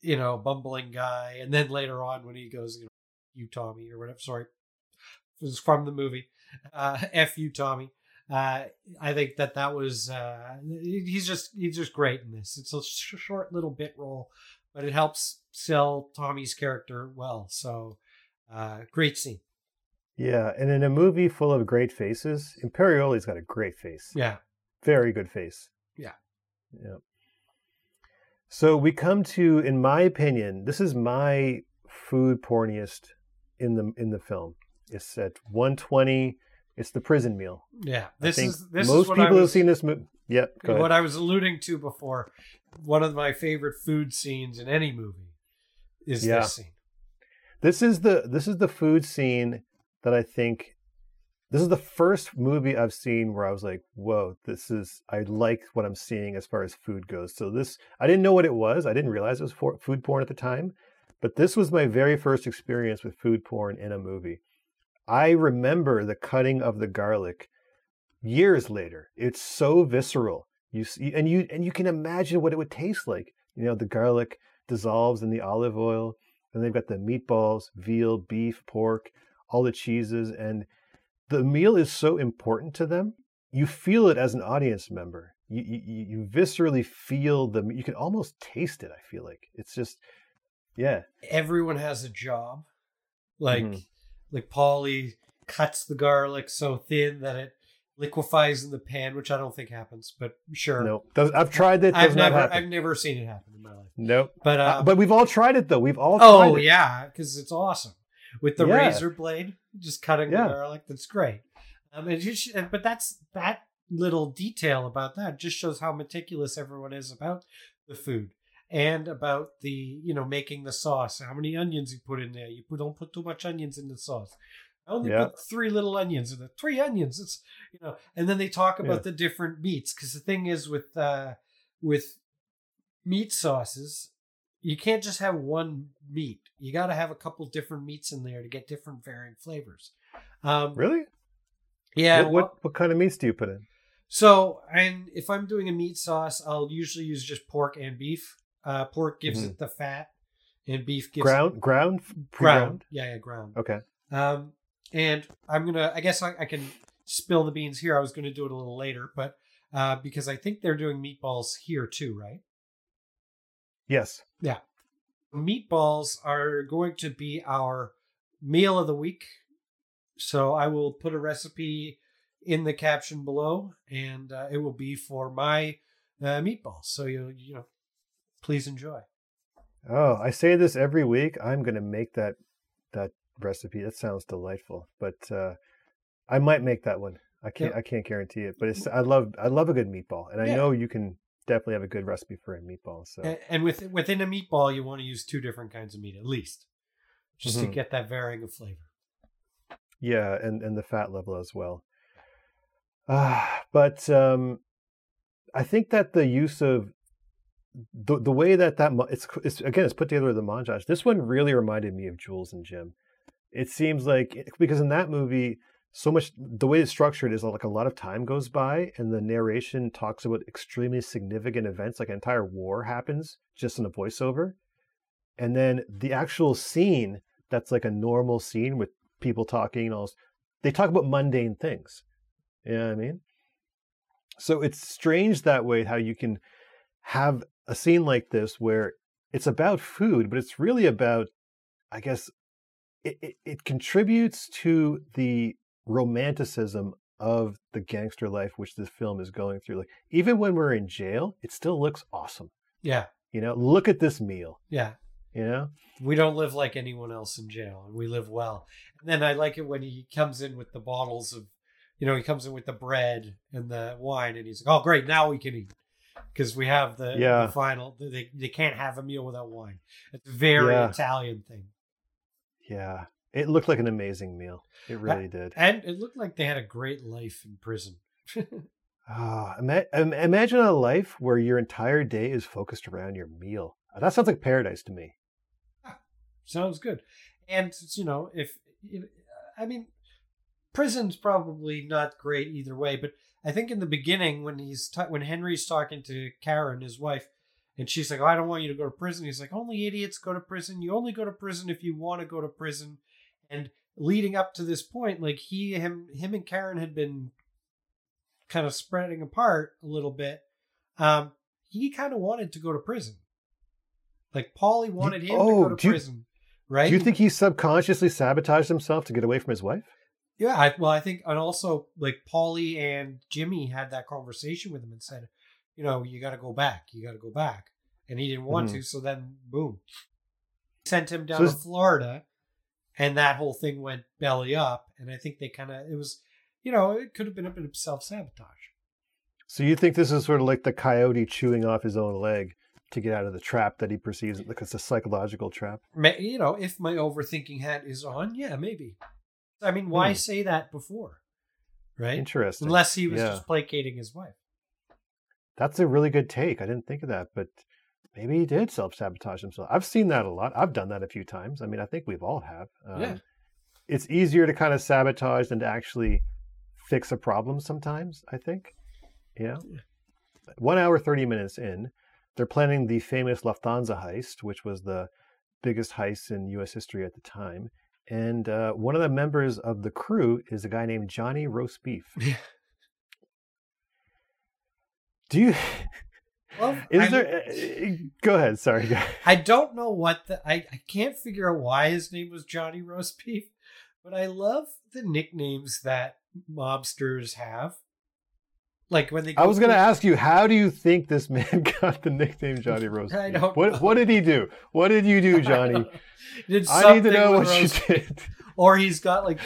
you know, bumbling guy, and then later on when he goes, you know, you Tommy or whatever. Sorry, it was from the movie. Uh, (laughs) F you Tommy uh, I think that that was uh, he's just he's just great in this. It's a sh- short little bit role, but it helps sell Tommy's character well. So uh, great scene. Yeah, and in a movie full of great faces, Imperioli's got a great face. Yeah. Very good face. Yeah. Yeah. So we come to, in my opinion, this is my food porniest in the in the film. It's at 120. It's the prison meal. Yeah. This is this most is what people I was, have seen this movie. Yep. What ahead. I was alluding to before. One of my favorite food scenes in any movie is Yeah. this scene. This is the this is the food scene that I think this is the first movie I've seen where I was like, "Whoa, this is I like what I'm seeing as far as food goes." So this I didn't know what it was. I didn't realize it was for, food porn at the time, but this was my very first experience with food porn in a movie. I remember the cutting of the garlic years later. It's so visceral. You see, and you and you can imagine what it would taste like. You know, the garlic dissolves in the olive oil, and they've got the meatballs, veal, beef, pork, all the cheeses, and the meal is so important to them. You feel it as an audience member. You you, you viscerally feel the. You can almost taste it. I feel like it's just, yeah, Everyone has a job. Like Mhm. Like Paulie cuts the garlic so thin that it liquefies in the pan, which I don't think happens, but sure. no. Does, I've tried it. Does I've never. I've never seen it happen in my life. Nope. But uh, Uh, but we've all tried it though. We've all oh it. yeah, because it's awesome with the Yeah. razor blade, just cutting Yeah. the garlic. That's great. Um, and you should, but that's that little detail about that just shows how meticulous everyone is about the food and about the you know making the sauce. How many onions you put in there? You put, don't put too much onions in the sauce. I only Yeah. put three little onions in it. Three onions. It's you know, and then they talk about Yeah. the different meats because the thing is with uh with meat sauces, you can't just have one meat. You got to have a couple different meats in there to get different varying flavors. Um, Really? Yeah. What, what what kind of meats do you put in? So, and if I'm doing a meat sauce, I'll usually use just pork and beef. Uh, pork gives Mhm. it the fat, and beef gives Ground, ground, it pre-ground? ground. Yeah, yeah, ground. Okay. Um, and I'm gonna. I guess I, I can spill the beans here. I was gonna do it a little later, but uh, because I think they're doing meatballs here too, right? Yes. Yeah. Meatballs are going to be our meal of the week. So I will put a recipe in the caption below, and uh, it will be for my uh, meatballs. So you you know, please enjoy. Oh, I say this every week. I'm going to make that that recipe. That sounds delightful. But uh, I might make that one. I can't. I can't guarantee it. But it's. I love. I love a good meatball, and I Yeah. know you can definitely have a good recipe for a meatball. So A- And with within a meatball, you want to use two different kinds of meat at least, just to Mhm. get that varying of flavor. yeah, and and the fat level as well. Ah, (sighs) but um, I think that the use of the the way that that it's, it's again it's put together with the montage. This one really reminded me of Jules and Jim. It seems like eh, because in that movie, so much the way it's structured is like a lot of time goes by, and the narration talks about extremely significant events, like an entire war happens just in a voiceover, and then the actual scene that's like a normal scene with people talking and all. this, They talk about mundane things. You know what I mean? So it's strange that way how you can have a scene like this where it's about food, but it's really about, I guess, it, it, it contributes to the romanticism of the gangster life which this film is going through. Like even when we're in jail, it still looks awesome. Yeah, You know, look at this meal. yeah. You know, We don't live like anyone else in jail, and we live well. And then I like it when he comes in with the bottles of, you know, he comes in with the bread and the wine, and he's like, "Oh, great, now we can eat," because we have the, Yeah. the final. They they can't have a meal without wine. It's a very Yeah. Italian thing, yeah, it looked like an amazing meal. It really did. and it looked like they had a great life in prison. (laughs) Ah, ima- imagine a life where your entire day is focused around your meal. That sounds like paradise to me. Sounds good. And you know, if, if I mean, prison's probably not great either way, but I think in the beginning when he's ta- when Henry's talking to Karen, his wife, and she's like, oh, "I don't want you to go to prison." He's like, "Only idiots go to prison. You only go to prison if you want to go to prison." And leading up to this point, like he him him and Karen had been kind of spreading apart a little bit. Um, he kind of wanted to go to prison. Like Paulie wanted him to oh, go to do you- prison, right? Do you think he subconsciously sabotaged himself to get away from his wife? Yeah, I, well, I think, and also like Paulie and Jimmy had that conversation with him and said, you know, you got to go back, you got to go back, and he didn't want Mhm. to. So then, boom, sent him down So to Florida, and that whole thing went belly up. And I think they kind of, it was, you know, it could have been a bit of self sabotage. So you think this is sort of like the coyote chewing off his own leg to get out of the trap that he perceives it like it's a psychological trap? You know, if my overthinking hat is on, yeah, maybe. I mean, why Hmm. say that before, right? Interesting. Unless he was Yeah. just placating his wife. That's a really good take. I didn't think of that, but maybe he did self sabotage himself. I've seen that a lot. I've done that a few times. I mean, I think we've all have. Um, Yeah. It's easier to kind of sabotage than to actually fix a problem sometimes, I think. You know? One hour, 30 minutes in, they're planning the famous Lufthansa heist, which was the biggest heist in U.S. history at the time. And uh, one of the members of the crew is a guy named Johnny Roast Beef. Yeah. Do you? Well, (laughs) Is I there? uh, Go ahead. Sorry. I don't know what the I, I can't figure out why his name was Johnny Roast Beef, but I love the nicknames that mobsters have. Like when they I was going to ask you, how do you think this man (laughs) got the nickname Johnny Roast? (laughs) I don't What know. What did he do? What did you do, (laughs) Johnny? Did I need to know what you did. Or he's got like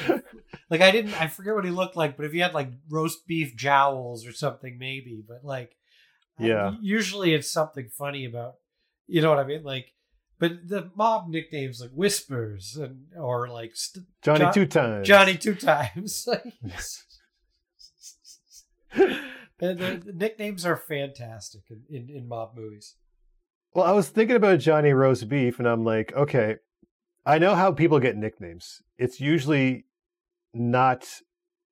like I didn't I forget what he looked like, but if he had like roast beef jowls or something, maybe. But like I- Yeah. usually it's something funny about you know what I mean? Like but the mob nicknames like whispers and or like st- Johnny John- two times. Johnny two times. (laughs) and the, the nicknames are fantastic in, in, in mob movies. Well, I was thinking about Johnny Roast Beef, and I'm like, okay, I know how people get nicknames. It's usually not.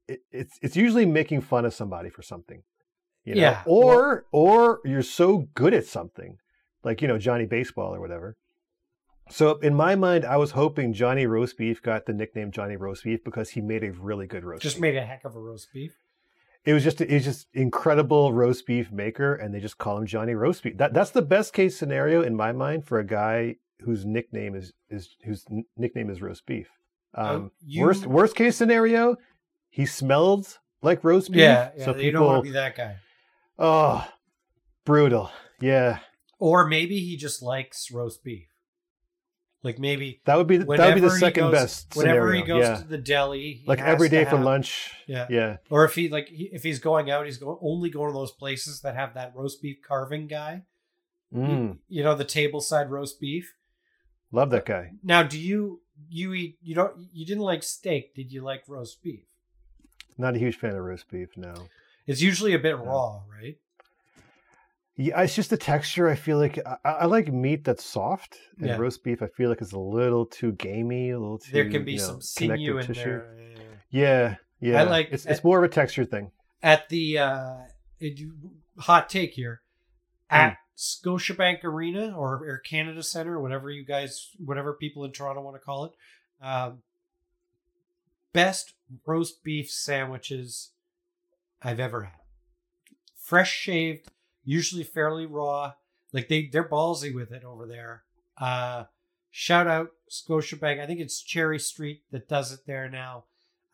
It, it's it's usually making fun of somebody for something. You know? Yeah, Or or you're so good at something, like you know Johnny Baseball or whatever. So in my mind, I was hoping Johnny Roast Beef got the nickname Johnny Roast Beef because he made a really good roast. Just beef. made a heck of a roast beef. It was just it's just incredible roast beef maker and they just call him Johnny Roast Beef. That that's the best case scenario in my mind for a guy whose nickname is is whose nickname is roast beef. Um, Oh, you- worst worst case scenario, he smelled like roast beef. Yeah, yeah so you don't want people to be that guy. oh brutal. Yeah. Or maybe he just likes roast beef. Like maybe That would be that would be the second goes, best Whenever scenario. he goes yeah. to the deli, he like every to for lunch. Yeah. Yeah. Or if he like he, if he's going out, he's going only going to those places that have that roast beef carving guy. Mm, You know, the table side roast beef. love that guy. Now, do you you eat you don't you didn't like steak? Did you like roast beef? Not a huge fan of roast beef, no. It's usually a bit No. raw, right? Yeah, it's just the texture. I feel like I, I like meat that's soft, and Yeah. roast beef I feel like is a little too gamey, a little too. There can be you know, some sinew connective in tissue. there. Yeah, yeah. like- it's it's more of a texture thing. At the uh hot take here at Scotiabank Arena or Air Canada Center, whatever you guys, whatever people in Toronto want to call it. Um, best roast beef sandwiches I've ever had. Fresh shaved, usually fairly raw. Like they they're ballsy with it over there. Uh shout out Scotiabank. I think it's Cherry Street that does it there now.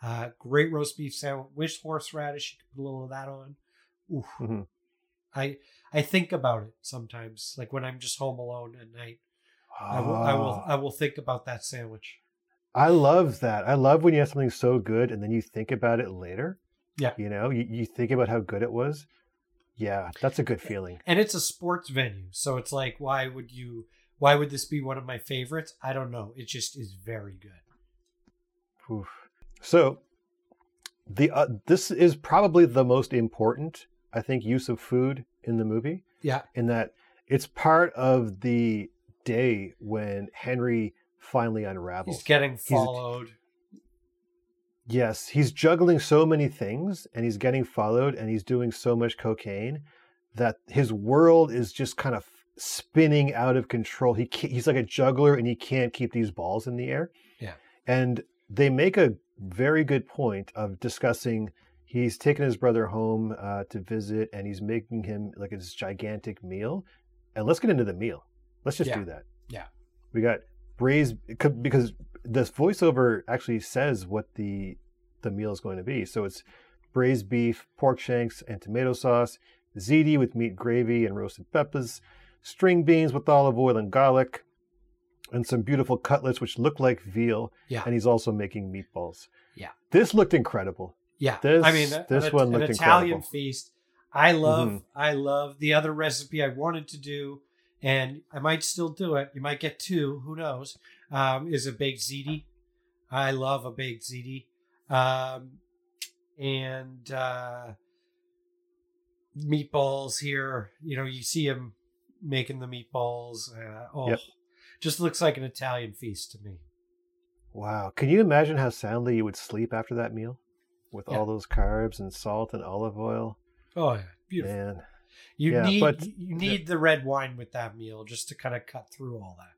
Uh great roast beef sandwich with horseradish. You can put a little of that on. Mhm. I I think about it sometimes, like when I'm just home alone at night. I will I will Ah, I will think about that sandwich. I love that. I love when you have something so good and then you think about it later. Yeah. You know, you, you think about how good it was. Yeah, that's a good feeling. And it's a sports venue, so it's like, why would you? Why would this be one of my favorites? I don't know. It just is very good. Oof. So, the uh, this is probably the most important, I think, use of food in the movie. Yeah. In that it's part of the day when Henry finally unravels. He's getting followed. Yes, he's juggling so many things and he's getting followed and he's doing so much cocaine that his world is just kind of spinning out of control. He he's like a juggler and he can't keep these balls in the air. Yeah. And they make a very good point of discussing he's taken his brother home uh, to visit and he's making him like this gigantic meal. And let's get into the meal. Let's just Yeah. do that. Yeah. We got braised because this voiceover actually says what the the meal is going to be. So it's braised beef, pork shanks, and tomato sauce, ziti with meat gravy and roasted peppers, string beans with olive oil and garlic, and some beautiful cutlets which look like veal. Yeah. And he's also making meatballs. Yeah. This looked incredible. Yeah, This- I mean, this an, one an looked Italian incredible. feast. I love, Mhm. I love the other recipe I wanted to do, and I might still do it. You might get two, who knows? Um, is a baked ziti. I love a baked ziti, um, and uh, meatballs here. You know, you see him making the meatballs. Uh, oh, Yep. just looks like an Italian feast to me. Wow. Can you imagine how soundly you would sleep after that meal? With Yeah. all those carbs and salt and olive oil. Oh yeah, beautiful. Man. You Yeah, need but- you need the red wine with that meal just to kind of cut through all that.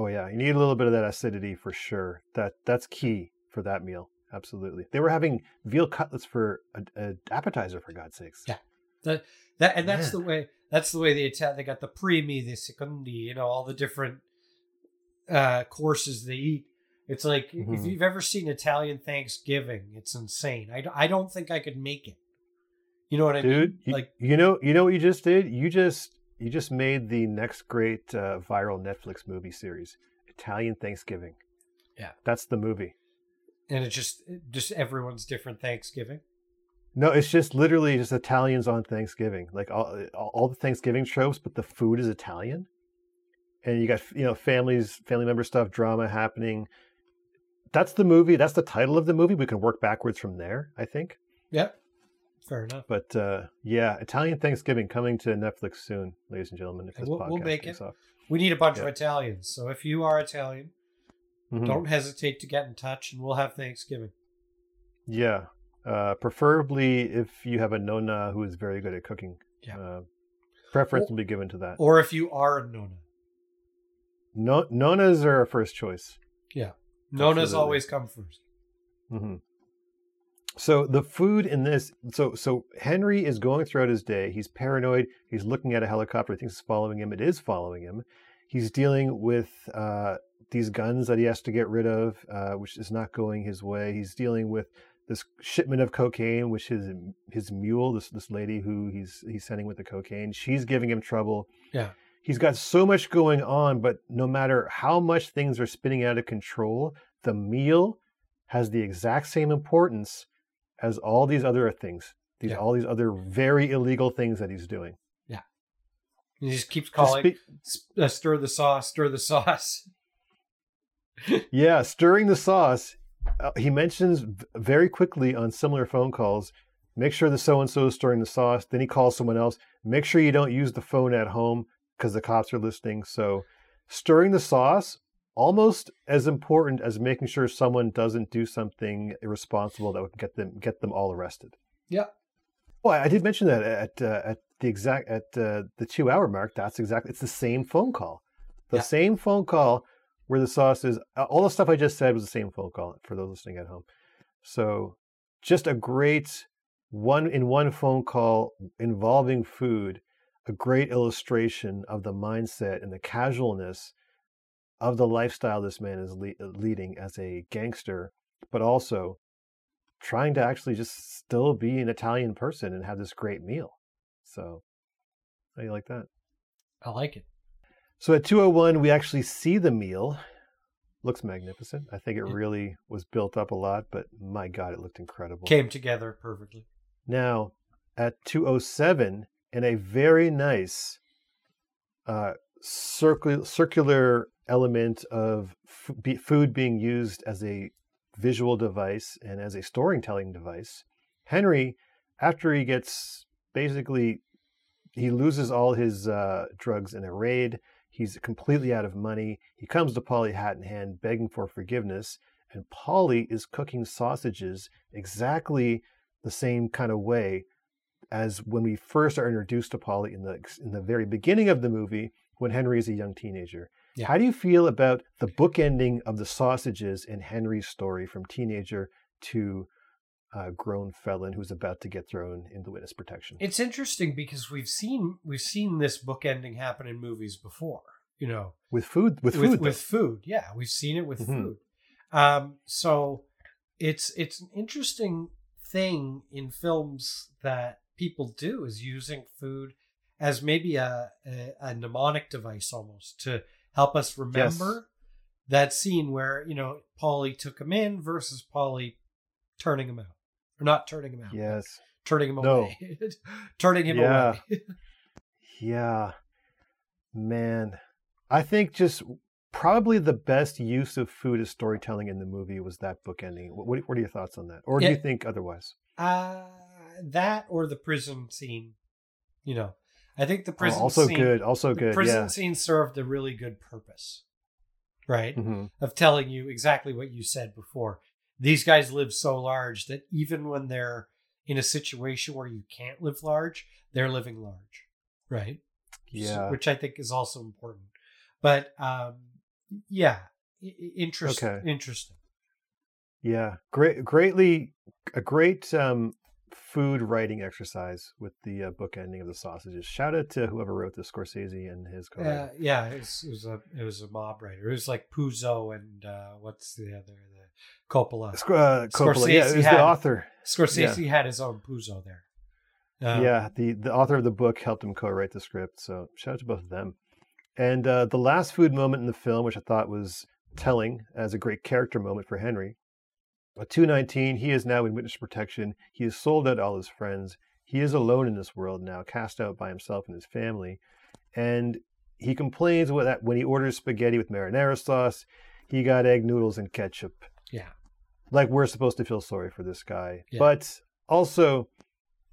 Oh yeah. You need a little bit of that acidity for sure. That that's key for that meal. Absolutely. They were having veal cutlets for a, a appetizer for God's sakes. Yeah. That that and that's the way that's the way they Ital- they got the primi, the secondi, you know, all the different uh courses they eat. It's like if Mhm. you've ever seen Italian Thanksgiving, it's insane. I, I don't think I could make it. You know what I Dude, mean? you, like you know you know what you just did? You just you just made the next great uh, viral Netflix movie series. Italian Thanksgiving. Yeah. That's the movie. and it's just just everyone's different Thanksgiving. No, it's just literally just Italians on Thanksgiving, like all all the Thanksgiving tropes, but the food is Italian, and you got you know families, family member stuff, drama happening. That's the movie. That's the title of the movie. We can work backwards from there, I think. Yep. Fair enough. But uh, yeah, Italian Thanksgiving coming to Netflix soon, ladies and gentlemen. If this we'll- podcast we'll make it. off. We need a bunch Yeah. of Italians. So if you are Italian, Mhm. don't hesitate to get in touch and we'll have Thanksgiving. Yeah, uh, preferably if you have a nonna who is very good at cooking. Yeah. Uh, preference Or- will be given to that. Or if you are a Nona. No, nonnas are our first choice. Yeah. Nonas Absolutely. always come first. hmm So the food in this, so so Henry is going throughout his day. He's paranoid. He's looking at a helicopter. He thinks it's following him. It is following him. He's dealing with uh, these guns that he has to get rid of, uh, which is not going his way. He's dealing with this shipment of cocaine, which his his mule, this this lady who he's he's sending with the cocaine, she's giving him trouble. Yeah. He's got so much going on, but no matter how much things are spinning out of control, the meal has the exact same importance as all these other things. These Yeah. all these other very illegal things that he's doing. Yeah, he just keeps calling, speak- "S- uh, stir the sauce, stir the sauce. (laughs) yeah, stirring the sauce. Uh, he mentions very quickly on similar phone calls. Make sure the so and so is stirring the sauce. Then he calls someone else. Make sure you don't use the phone at home because the cops are listening. So, stirring the sauce almost as important as making sure someone doesn't do something irresponsible that would get them get them all arrested. Yeah. Well, I did mention that at uh, at the exact at uh, the two hour mark. That's exactly it's the same phone call, the Yeah. same phone call where the sauce is. uh, All the stuff I just said was the same phone call for those listening at home. So, just a great one in one phone call involving food, a great illustration of the mindset and the casualness of the lifestyle this man is le- leading as a gangster, but also trying to actually just still be an Italian person and have this great meal. So, how do you like that? I like it. So at 201, we actually see the meal. Looks magnificent. I think it really was built up a lot, but my God, it looked incredible. Came together perfectly. Now, at 207, in a very nice uh, circular element of food being used as a visual device and as a storytelling device, Henry, after he gets basically, he loses all his uh, drugs in a raid. He's completely out of money. He comes to Paulie hat in hand, begging for forgiveness. And Paulie is cooking sausages exactly the same kind of way as when we first are introduced to Paulie in the in the very beginning of the movie when Henry is a young teenager. Yeah. How do you feel about the bookending of the sausages in Henry's story from teenager to uh, grown felon who's about to get thrown into witness protection? It's interesting because we've seen we've seen this bookending happen in movies before. You know, with food, with with food, with food. Yeah, we've seen it with Mhm. food. Um, so it's it's an interesting thing in films that people do is using food as maybe a, a, a mnemonic device almost to help us remember Yes. that scene where you know Paulie took him in versus Paulie turning him out or not turning him out, Yes. turning him No. away, (laughs) turning him Yeah. away. Yeah. Man. I think just probably the best use of food as storytelling in the movie was that book ending. What, what are your thoughts on that? Or do Yeah. you think otherwise? Uh that or the prison scene, you know. I think the Oh, prison also scene, good. Also good. the prison Yeah. scene served a really good purpose, right? hmm Of telling you exactly what you said before. These guys live so large that even when they're in a situation where you can't live large, they're living large, right? Yeah. which I think is also important. But um, yeah, interesting. Okay. Interesting. Yeah. Great. Greatly. A great um, food writing exercise with the uh, book ending of the sausages. Shout out to whoever wrote this, Scorsese and his co Uh, yeah, it was, it was a it was a mob writer. It was like Puzo and uh, what's the other the Coppola. Uh, Coppola. Yeah, it was had- the author. Scorsese had his own Puzo there. Um, yeah, the the author of the book helped him co-write the script. So shout out to both of them. And uh, the last food moment in the film, which I thought was telling as a great character moment for Henry. At 219, he is now in witness protection. He has sold out all his friends. He is alone in this world now, cast out by himself and his family. And he complains that when he orders spaghetti with marinara sauce, he got egg noodles and ketchup yeah, like we're supposed to feel sorry for this guy. Yeah. But also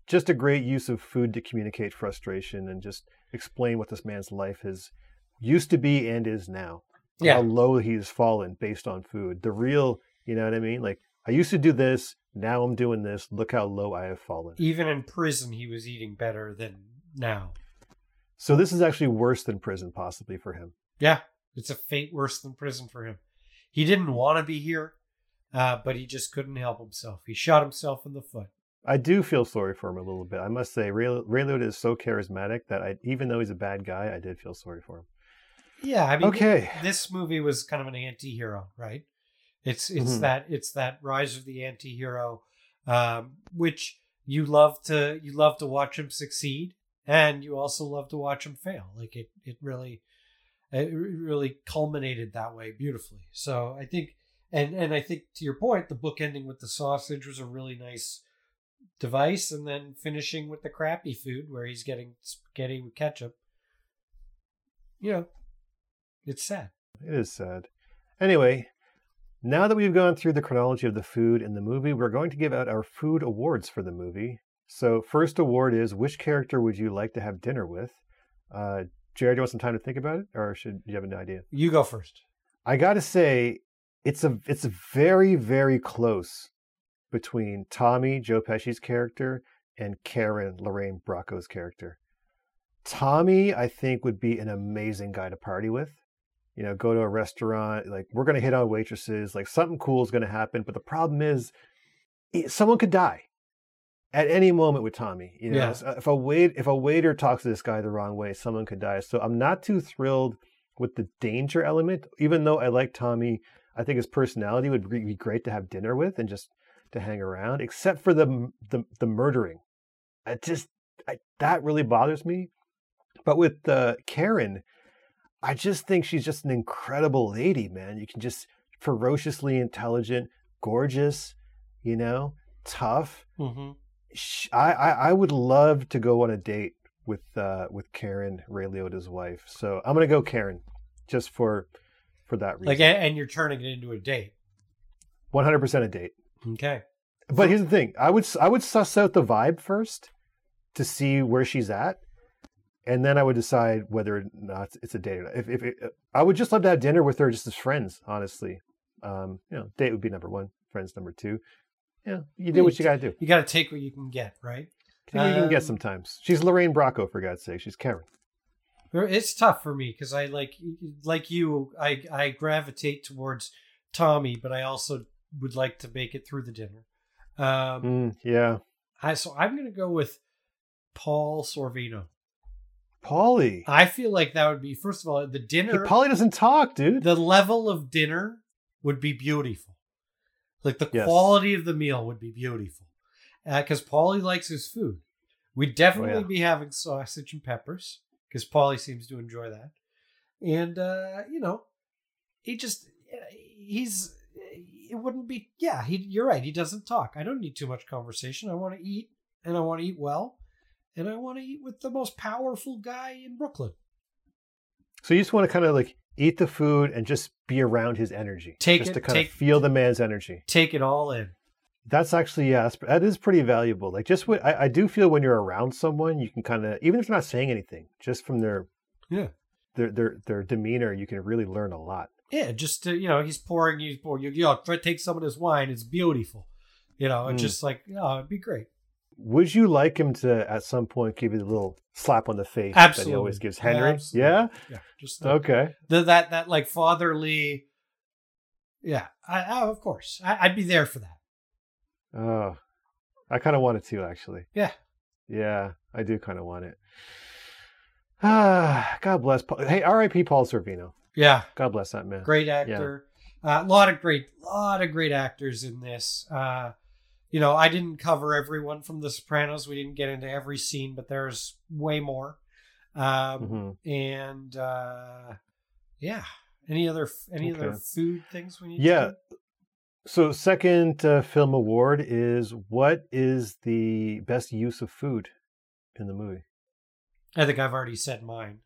just a great use of food to communicate frustration and just explain what this man's life has used to be and is now. Yeah. How low he's fallen based on food. The real, you know what I mean? Like I used to do this, now I'm doing this. Look how low I have fallen. even in prison, he was eating better than now. So this is actually worse than prison possibly for him. Yeah, it's a fate worse than prison for him. He didn't want to be here, uh, but he just couldn't help himself. He shot himself in the foot. I do feel sorry for him a little bit. I must say, Ray, is so charismatic that I, even though he's a bad guy, I did feel sorry for him. Yeah, I mean, Okay. this movie was kind of an anti-hero, right? It's it's Mhm. that it's that rise of the anti-hero, um, which you love to you love to watch him succeed, and you also love to watch him fail. Like it it really it really culminated that way beautifully. So I think, and and I think to your point, the book ending with the sausage was a really nice device, and then finishing with the crappy food where he's getting spaghetti with ketchup. You know, it's sad. It is sad. Anyway, now that we've gone through the chronology of the food in the movie, we're going to give out our food awards for the movie. So, first award is which character would you like to have dinner with? Uh, Jared, do you want some time to think about it, or should you have an idea? You go first. I got to say, it's a it's very very close between Tommy Joe Pesci's character and Karen Lorraine Bracco's character. Tommy, I think, would be an amazing guy to party with. You know, go to a restaurant, like we're gonna hit on waitresses, like something cool is gonna happen. But the problem is, someone could die at any moment with Tommy. You know, Yeah. If a wait if a waiter talks to this guy the wrong way, someone could die. So I'm not too thrilled with the danger element. Even though I like Tommy, I think his personality would be be great to have dinner with and just to hang around. Except for the the, the murdering, I just I, that really bothers me. But with uh, Karen, I just think she's just an incredible lady, man. You can just ferociously intelligent, gorgeous, you know, tough. Mm-hmm. I, I I would love to go on a date with uh with Karen Ray Liotta's wife. So I'm gonna go Karen, just for for that reason. Like, and you're turning it into a date. 100 percent a date. Okay. But here's the thing: I would I would suss out the vibe first to see where she's at, and then I would decide whether or not it's a date. Or not. If if it, I would just love to have dinner with her just as friends, honestly. Um, you know, date would be number one, friends number two. Yeah, you do what you gotta do. You got to take what you can get, right? Think you can get Um, sometimes. She's Lorraine Bracco, for God's sake. She's Karen. It's tough for me because I like like you. I I gravitate towards Tommy, but I also would like to make it through the dinner. Um, Mm, yeah, I so I'm gonna go with Paul Sorvino. Paulie. I feel like that would be first of all the Hey, dinner. Paulie doesn't talk, dude. the level of dinner would be beautiful. Like the Yes. quality of the meal would be beautiful. Because Paulie likes his food. We'd definitely Oh, yeah. be having sausage and peppers because Paulie seems to enjoy that. And, uh, you know, he just, he's, it wouldn't be, yeah, he, you're right. He doesn't talk. I don't need too much conversation. I want to eat and I want to eat well. And I want to eat with the most powerful guy in Brooklyn. So you just want to kind of like eat the food and just be around his energy, Take just it- to kind take- of feel the man's energy. Take it all in. That's actually yeah, that's- pretty valuable. Like just what I, I do feel when you're around someone, you can kind of even if they're not saying anything, just from their Yeah. their their their demeanor, you can really learn a lot. Yeah, just to, you know, he's pouring, he's pouring. You, you know, try to take some of this wine. It's beautiful. You know, it's Mm. just like, oh, it'd be great. Would you like him to at some point give you the little slap on the face that he always gives Henry? Absolutely. Yeah. yeah. Just the, Okay. the, that that like fatherly. Yeah, I, I, of course, I, I'd be there for that. Oh, I kind of want it too, actually. Yeah. Yeah, I do kind of want it. Ah, (sighs) God bless. Paul. Hey, R.I.P. Paul Sorvino. Yeah, God bless that man. great actor. A lot of great, lot of great actors in this. Uh, you know, I didn't cover everyone from The Sopranos. We didn't get into every scene, but there's way more. Um, hmm and uh yeah any other any other food things we need Yeah. So, second uh, film award is what is the best use of food in the movie? i think i've already said mine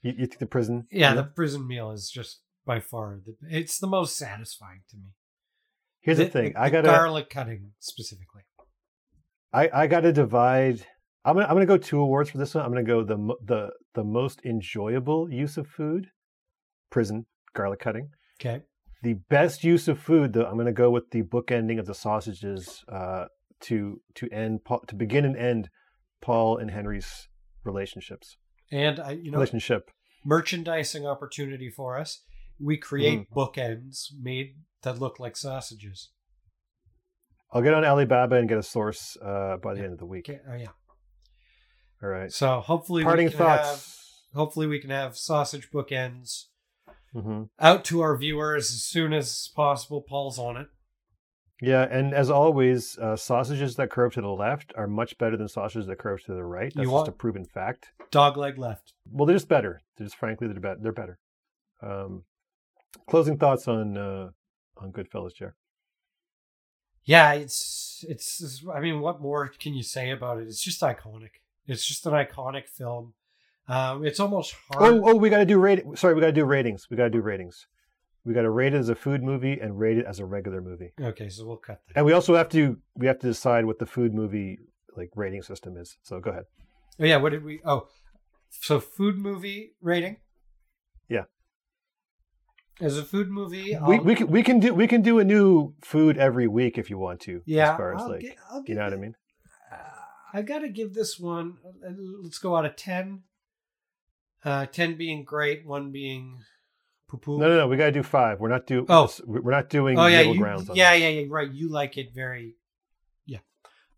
You, you think the prison? yeah meal? the prison meal is just by far the it's the most satisfying to me Here's the, thing. I gotta. garlic cutting specifically I, I got to divide. I'm gonna I'm gonna go two awards for this one. I'm gonna go the the the most enjoyable use of food, prison garlic cutting. okay The best use of food, though, I'm gonna go with the book ending of the sausages uh, to to end to begin and end Paul and Henry's relationships and i you know relationship. merchandising opportunity for us we create Mm. bookends made that look like sausages I'll get on Alibaba and get a source uh, by the Yeah. end of the week. okay oh yeah All right. so hopefully Parting we can have thoughts. hopefully we can have sausage bookends hmm out to our viewers as soon as possible. Paul's on it. Yeah, and as always, uh, sausages that curve to the left are much better than sausages that curve to the right. That's just a proven fact. Dog leg left. Well, they're just better. They're just frankly they're better. They're better. Um, closing thoughts on uh, on Goodfellas, Jer. Yeah, it's, it's it's. I mean, what more can you say about it? It's just iconic. It's just an iconic film. Um, it's almost hard. Oh, oh, we got to do rating. Sorry, we got to do ratings. We got to do ratings. We got to rate it as a food movie and rate it as a regular movie. Okay, so we'll cut that. And we also have to we have to decide what the food movie like rating system is. So go ahead. Oh yeah, what did we? Oh, so food movie rating. Yeah. As a food movie, We I'll- we can we can do we can do a new food every week if you want to. yeah, As far as I'll like I'll you know what I mean. Uh, I got to give this one. uh, Let's go out of ten. Uh, ten being great, one being poo poo. No, no, no. We got to do five. We're not do. Oh. we're not doing oh yeah, you, grounds. On yeah, yeah, yeah. Right, you like it very. Yeah,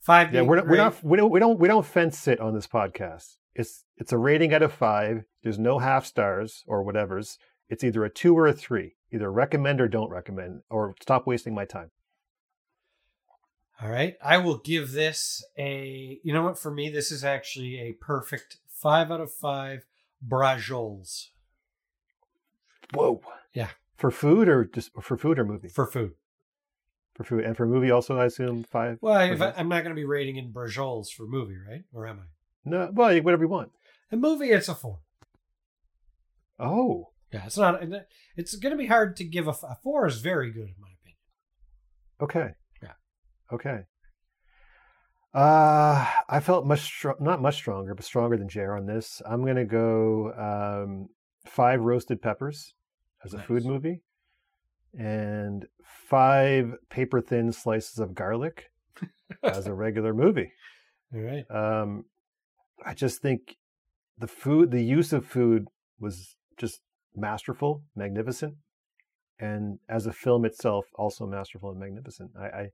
five. Yeah, we're not, we're not we don't we don't we don't fence it on this podcast. It's it's a rating out of five. There's no half stars or whatever's. It's either a two or a three. Either recommend or don't recommend, or stop wasting my time. All right, I will give this a. You know what? For me, this is actually a perfect five out of five. Brajols Whoa. Yeah. For food or just for food or movie? for food. For food and for movie also, I assume five. Well, I, I'm not going to be rating in Brajols for movie, right? Or am I? No, well, whatever you want. A movie, it's a four. Oh, Yeah, it's not. It's going to be hard to give a four. Is very good in my opinion. okay. Yeah. Okay. Uh, I felt much str- not much stronger, but stronger than Jer on this. I'm gonna go um, five roasted peppers as a food movie, and five paper thin slices of garlic as a (laughs) regular movie. All right. Um, I just think the food, the use of food was just masterful, magnificent, and as a film itself, also masterful and magnificent. I, I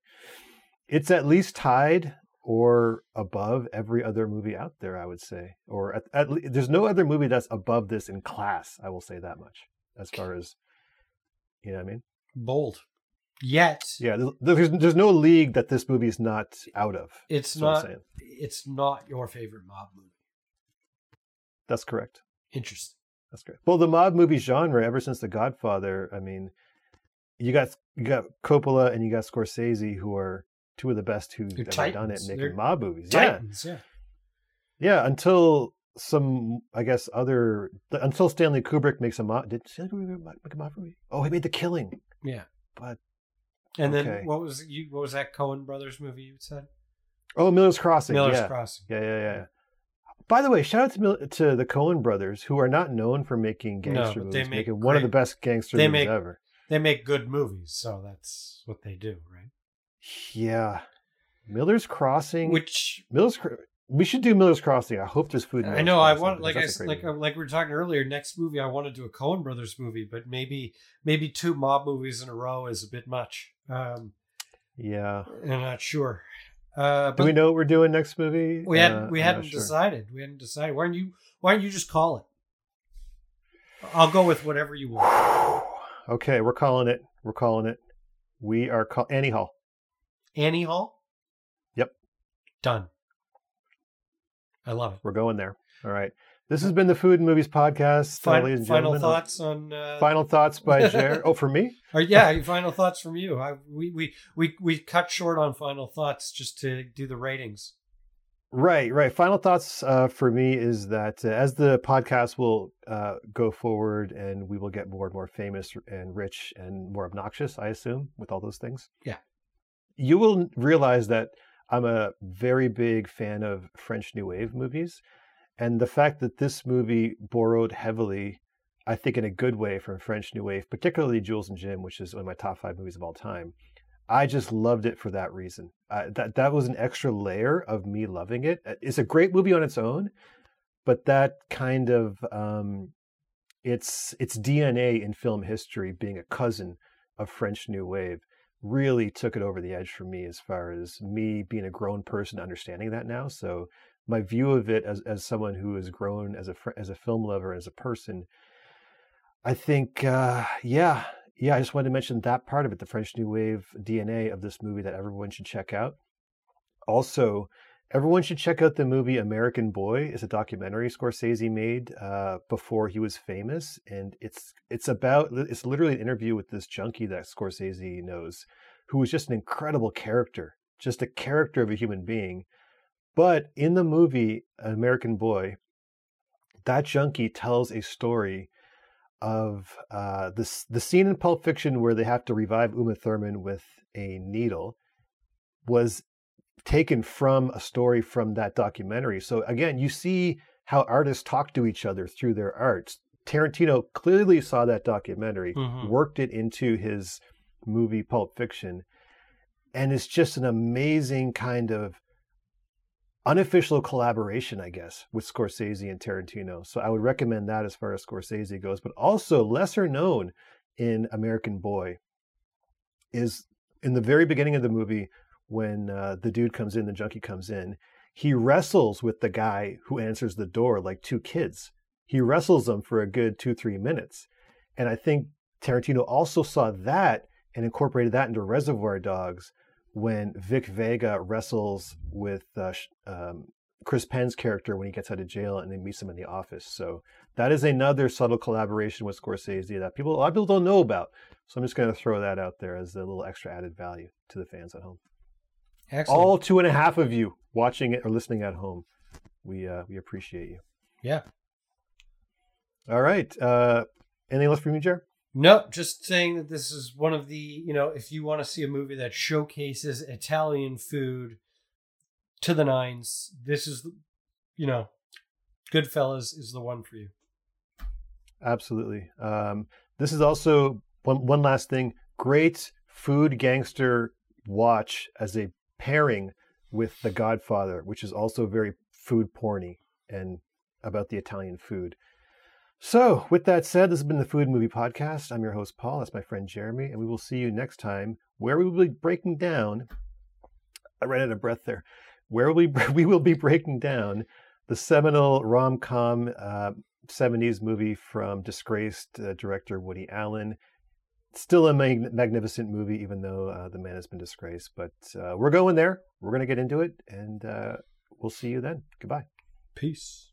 it's at least tied or above every other movie out there. I would say, or at, at le- there's no other movie that's above this in class. I will say that much as far as you know. what I mean, Bold. Yet Yeah, there's there's no league that this movie is not out of. it's That's what I'm not it's not your favorite mob movie. That's correct. Interesting. That's great. Well, the mob movie genre, ever since The Godfather, I mean, you got you got Coppola and you got Scorsese, who are two of the best who've They're ever done it making They're mob movies. Yeah, Titans, yeah. yeah. Until some, I guess, other until Stanley Kubrick makes a mob. Did Stanley Kubrick make a mob movie? Oh, he made The Killing. Yeah. But And Okay. then what was you what was that Coen Brothers movie you said? oh, Miller's Crossing. Miller's yeah. Crossing. Yeah, yeah, yeah. By the way, shout out to Mil- to the Coen brothers, who are not known for making No, gangster but they make making one of the best gangster they movies make- ever. They make good movies, so that's what they do, right? Yeah, Miller's Crossing. Which Miller's. We should do Miller's Crossing. I hope there's food. I know I want like I that's s- a great like movie. like we were talking earlier. Next movie I want to do a Coen Brothers movie, but maybe maybe two mob movies in a row is a bit much. Um, Yeah. I'm not sure. Uh, Do we know what we're doing next movie? we hadn't Uh, we hadn't sure. decided. We hadn't decided. Why don't you Why don't you just call it? I'll go with whatever you want. (sighs) okay, we're calling it. We're calling it. We are call Annie Hall. Annie Hall. Yep. Done. I love it. We're going there. All right. This has been the Food and Movies podcast, uh, Fin- ladies and final gentlemen. thoughts on uh, Final thoughts by (laughs) Jer. oh, for me? Or yeah, final thoughts from you. I, we, we we we cut short on final thoughts just to do the ratings. Right, right. Final thoughts uh, for me is that uh, as the podcast will uh, go forward and we will get more and more famous and rich and more obnoxious, I assume, with all those things. Yeah. You will realize that I'm a very big fan of French New Wave movies. And the fact that this movie borrowed heavily, I think in a good way, from French New Wave, particularly Jules and Jim, which is one of my top five movies of all time. I just loved it for that reason. Uh, that that was an extra layer of me loving it. Uh, It's a great movie on its own, but that kind of um, its its DNA in film history, being a cousin of French New Wave, really took it over the edge for me as far as me being a grown person understanding that now. So my view of it as as someone who has grown as a as a film lover as a person, I think uh, yeah yeah, I just wanted to mention that part of it, the French New Wave DNA of this movie that everyone should check out. Also, everyone should check out the movie American Boy. It's a documentary Scorsese made uh, before he was famous, and it's it's about it's literally an interview with this junkie that Scorsese knows, who was just an incredible character, just a character of a human being. But in the movie American Boy, that junkie tells a story of uh, this the scene in Pulp Fiction where they have to revive Uma Thurman with a needle was taken from a story from that documentary. So again, you see how artists talk to each other through their arts. Tarantino clearly saw that documentary, Mhm. worked it into his movie Pulp Fiction, and it's just an amazing kind of unofficial collaboration, I guess, with Scorsese and Tarantino. So I would recommend that as far as Scorsese goes. But also, lesser known in American Boy is in the very beginning of the movie when uh, the dude comes in, the junkie comes in, he wrestles with the guy who answers the door like two kids. He wrestles them for a good two, three minutes. And I think Tarantino also saw that and incorporated that into Reservoir Dogs when Vic Vega wrestles with uh, um, Chris Penn's character when he gets out of jail and then meets him in the office. So that is another subtle collaboration with Scorsese that people a lot of people don't know about. So I'm just going to throw that out there as a little extra added value to the fans at home. Excellent. All two and a half of you watching it or listening at home, we uh, we appreciate you. yeah. All right. Uh, anything else from you, Jer? No, just saying that this is one of the, you know, if you want to see a movie that showcases Italian food to the nines, this is, you know, Goodfellas is the one for you. Absolutely. Um, this is also one one last thing. Great food gangster watch as a pairing with The Godfather, which is also very food porny and about the Italian food. So, with that said, this has been the Food Movie Podcast. I'm your host, Paul. That's my friend Jeremy, and we will see you next time where we will be breaking down. I ran out of breath there. Where we (laughs) we will be breaking down the seminal rom com uh, 70s movie from disgraced uh, director Woody Allen, still a mag- magnificent movie, even though uh, the man has been disgraced. But uh, we're going there. We're going to get into it, and uh, we'll see you then. Goodbye. Peace.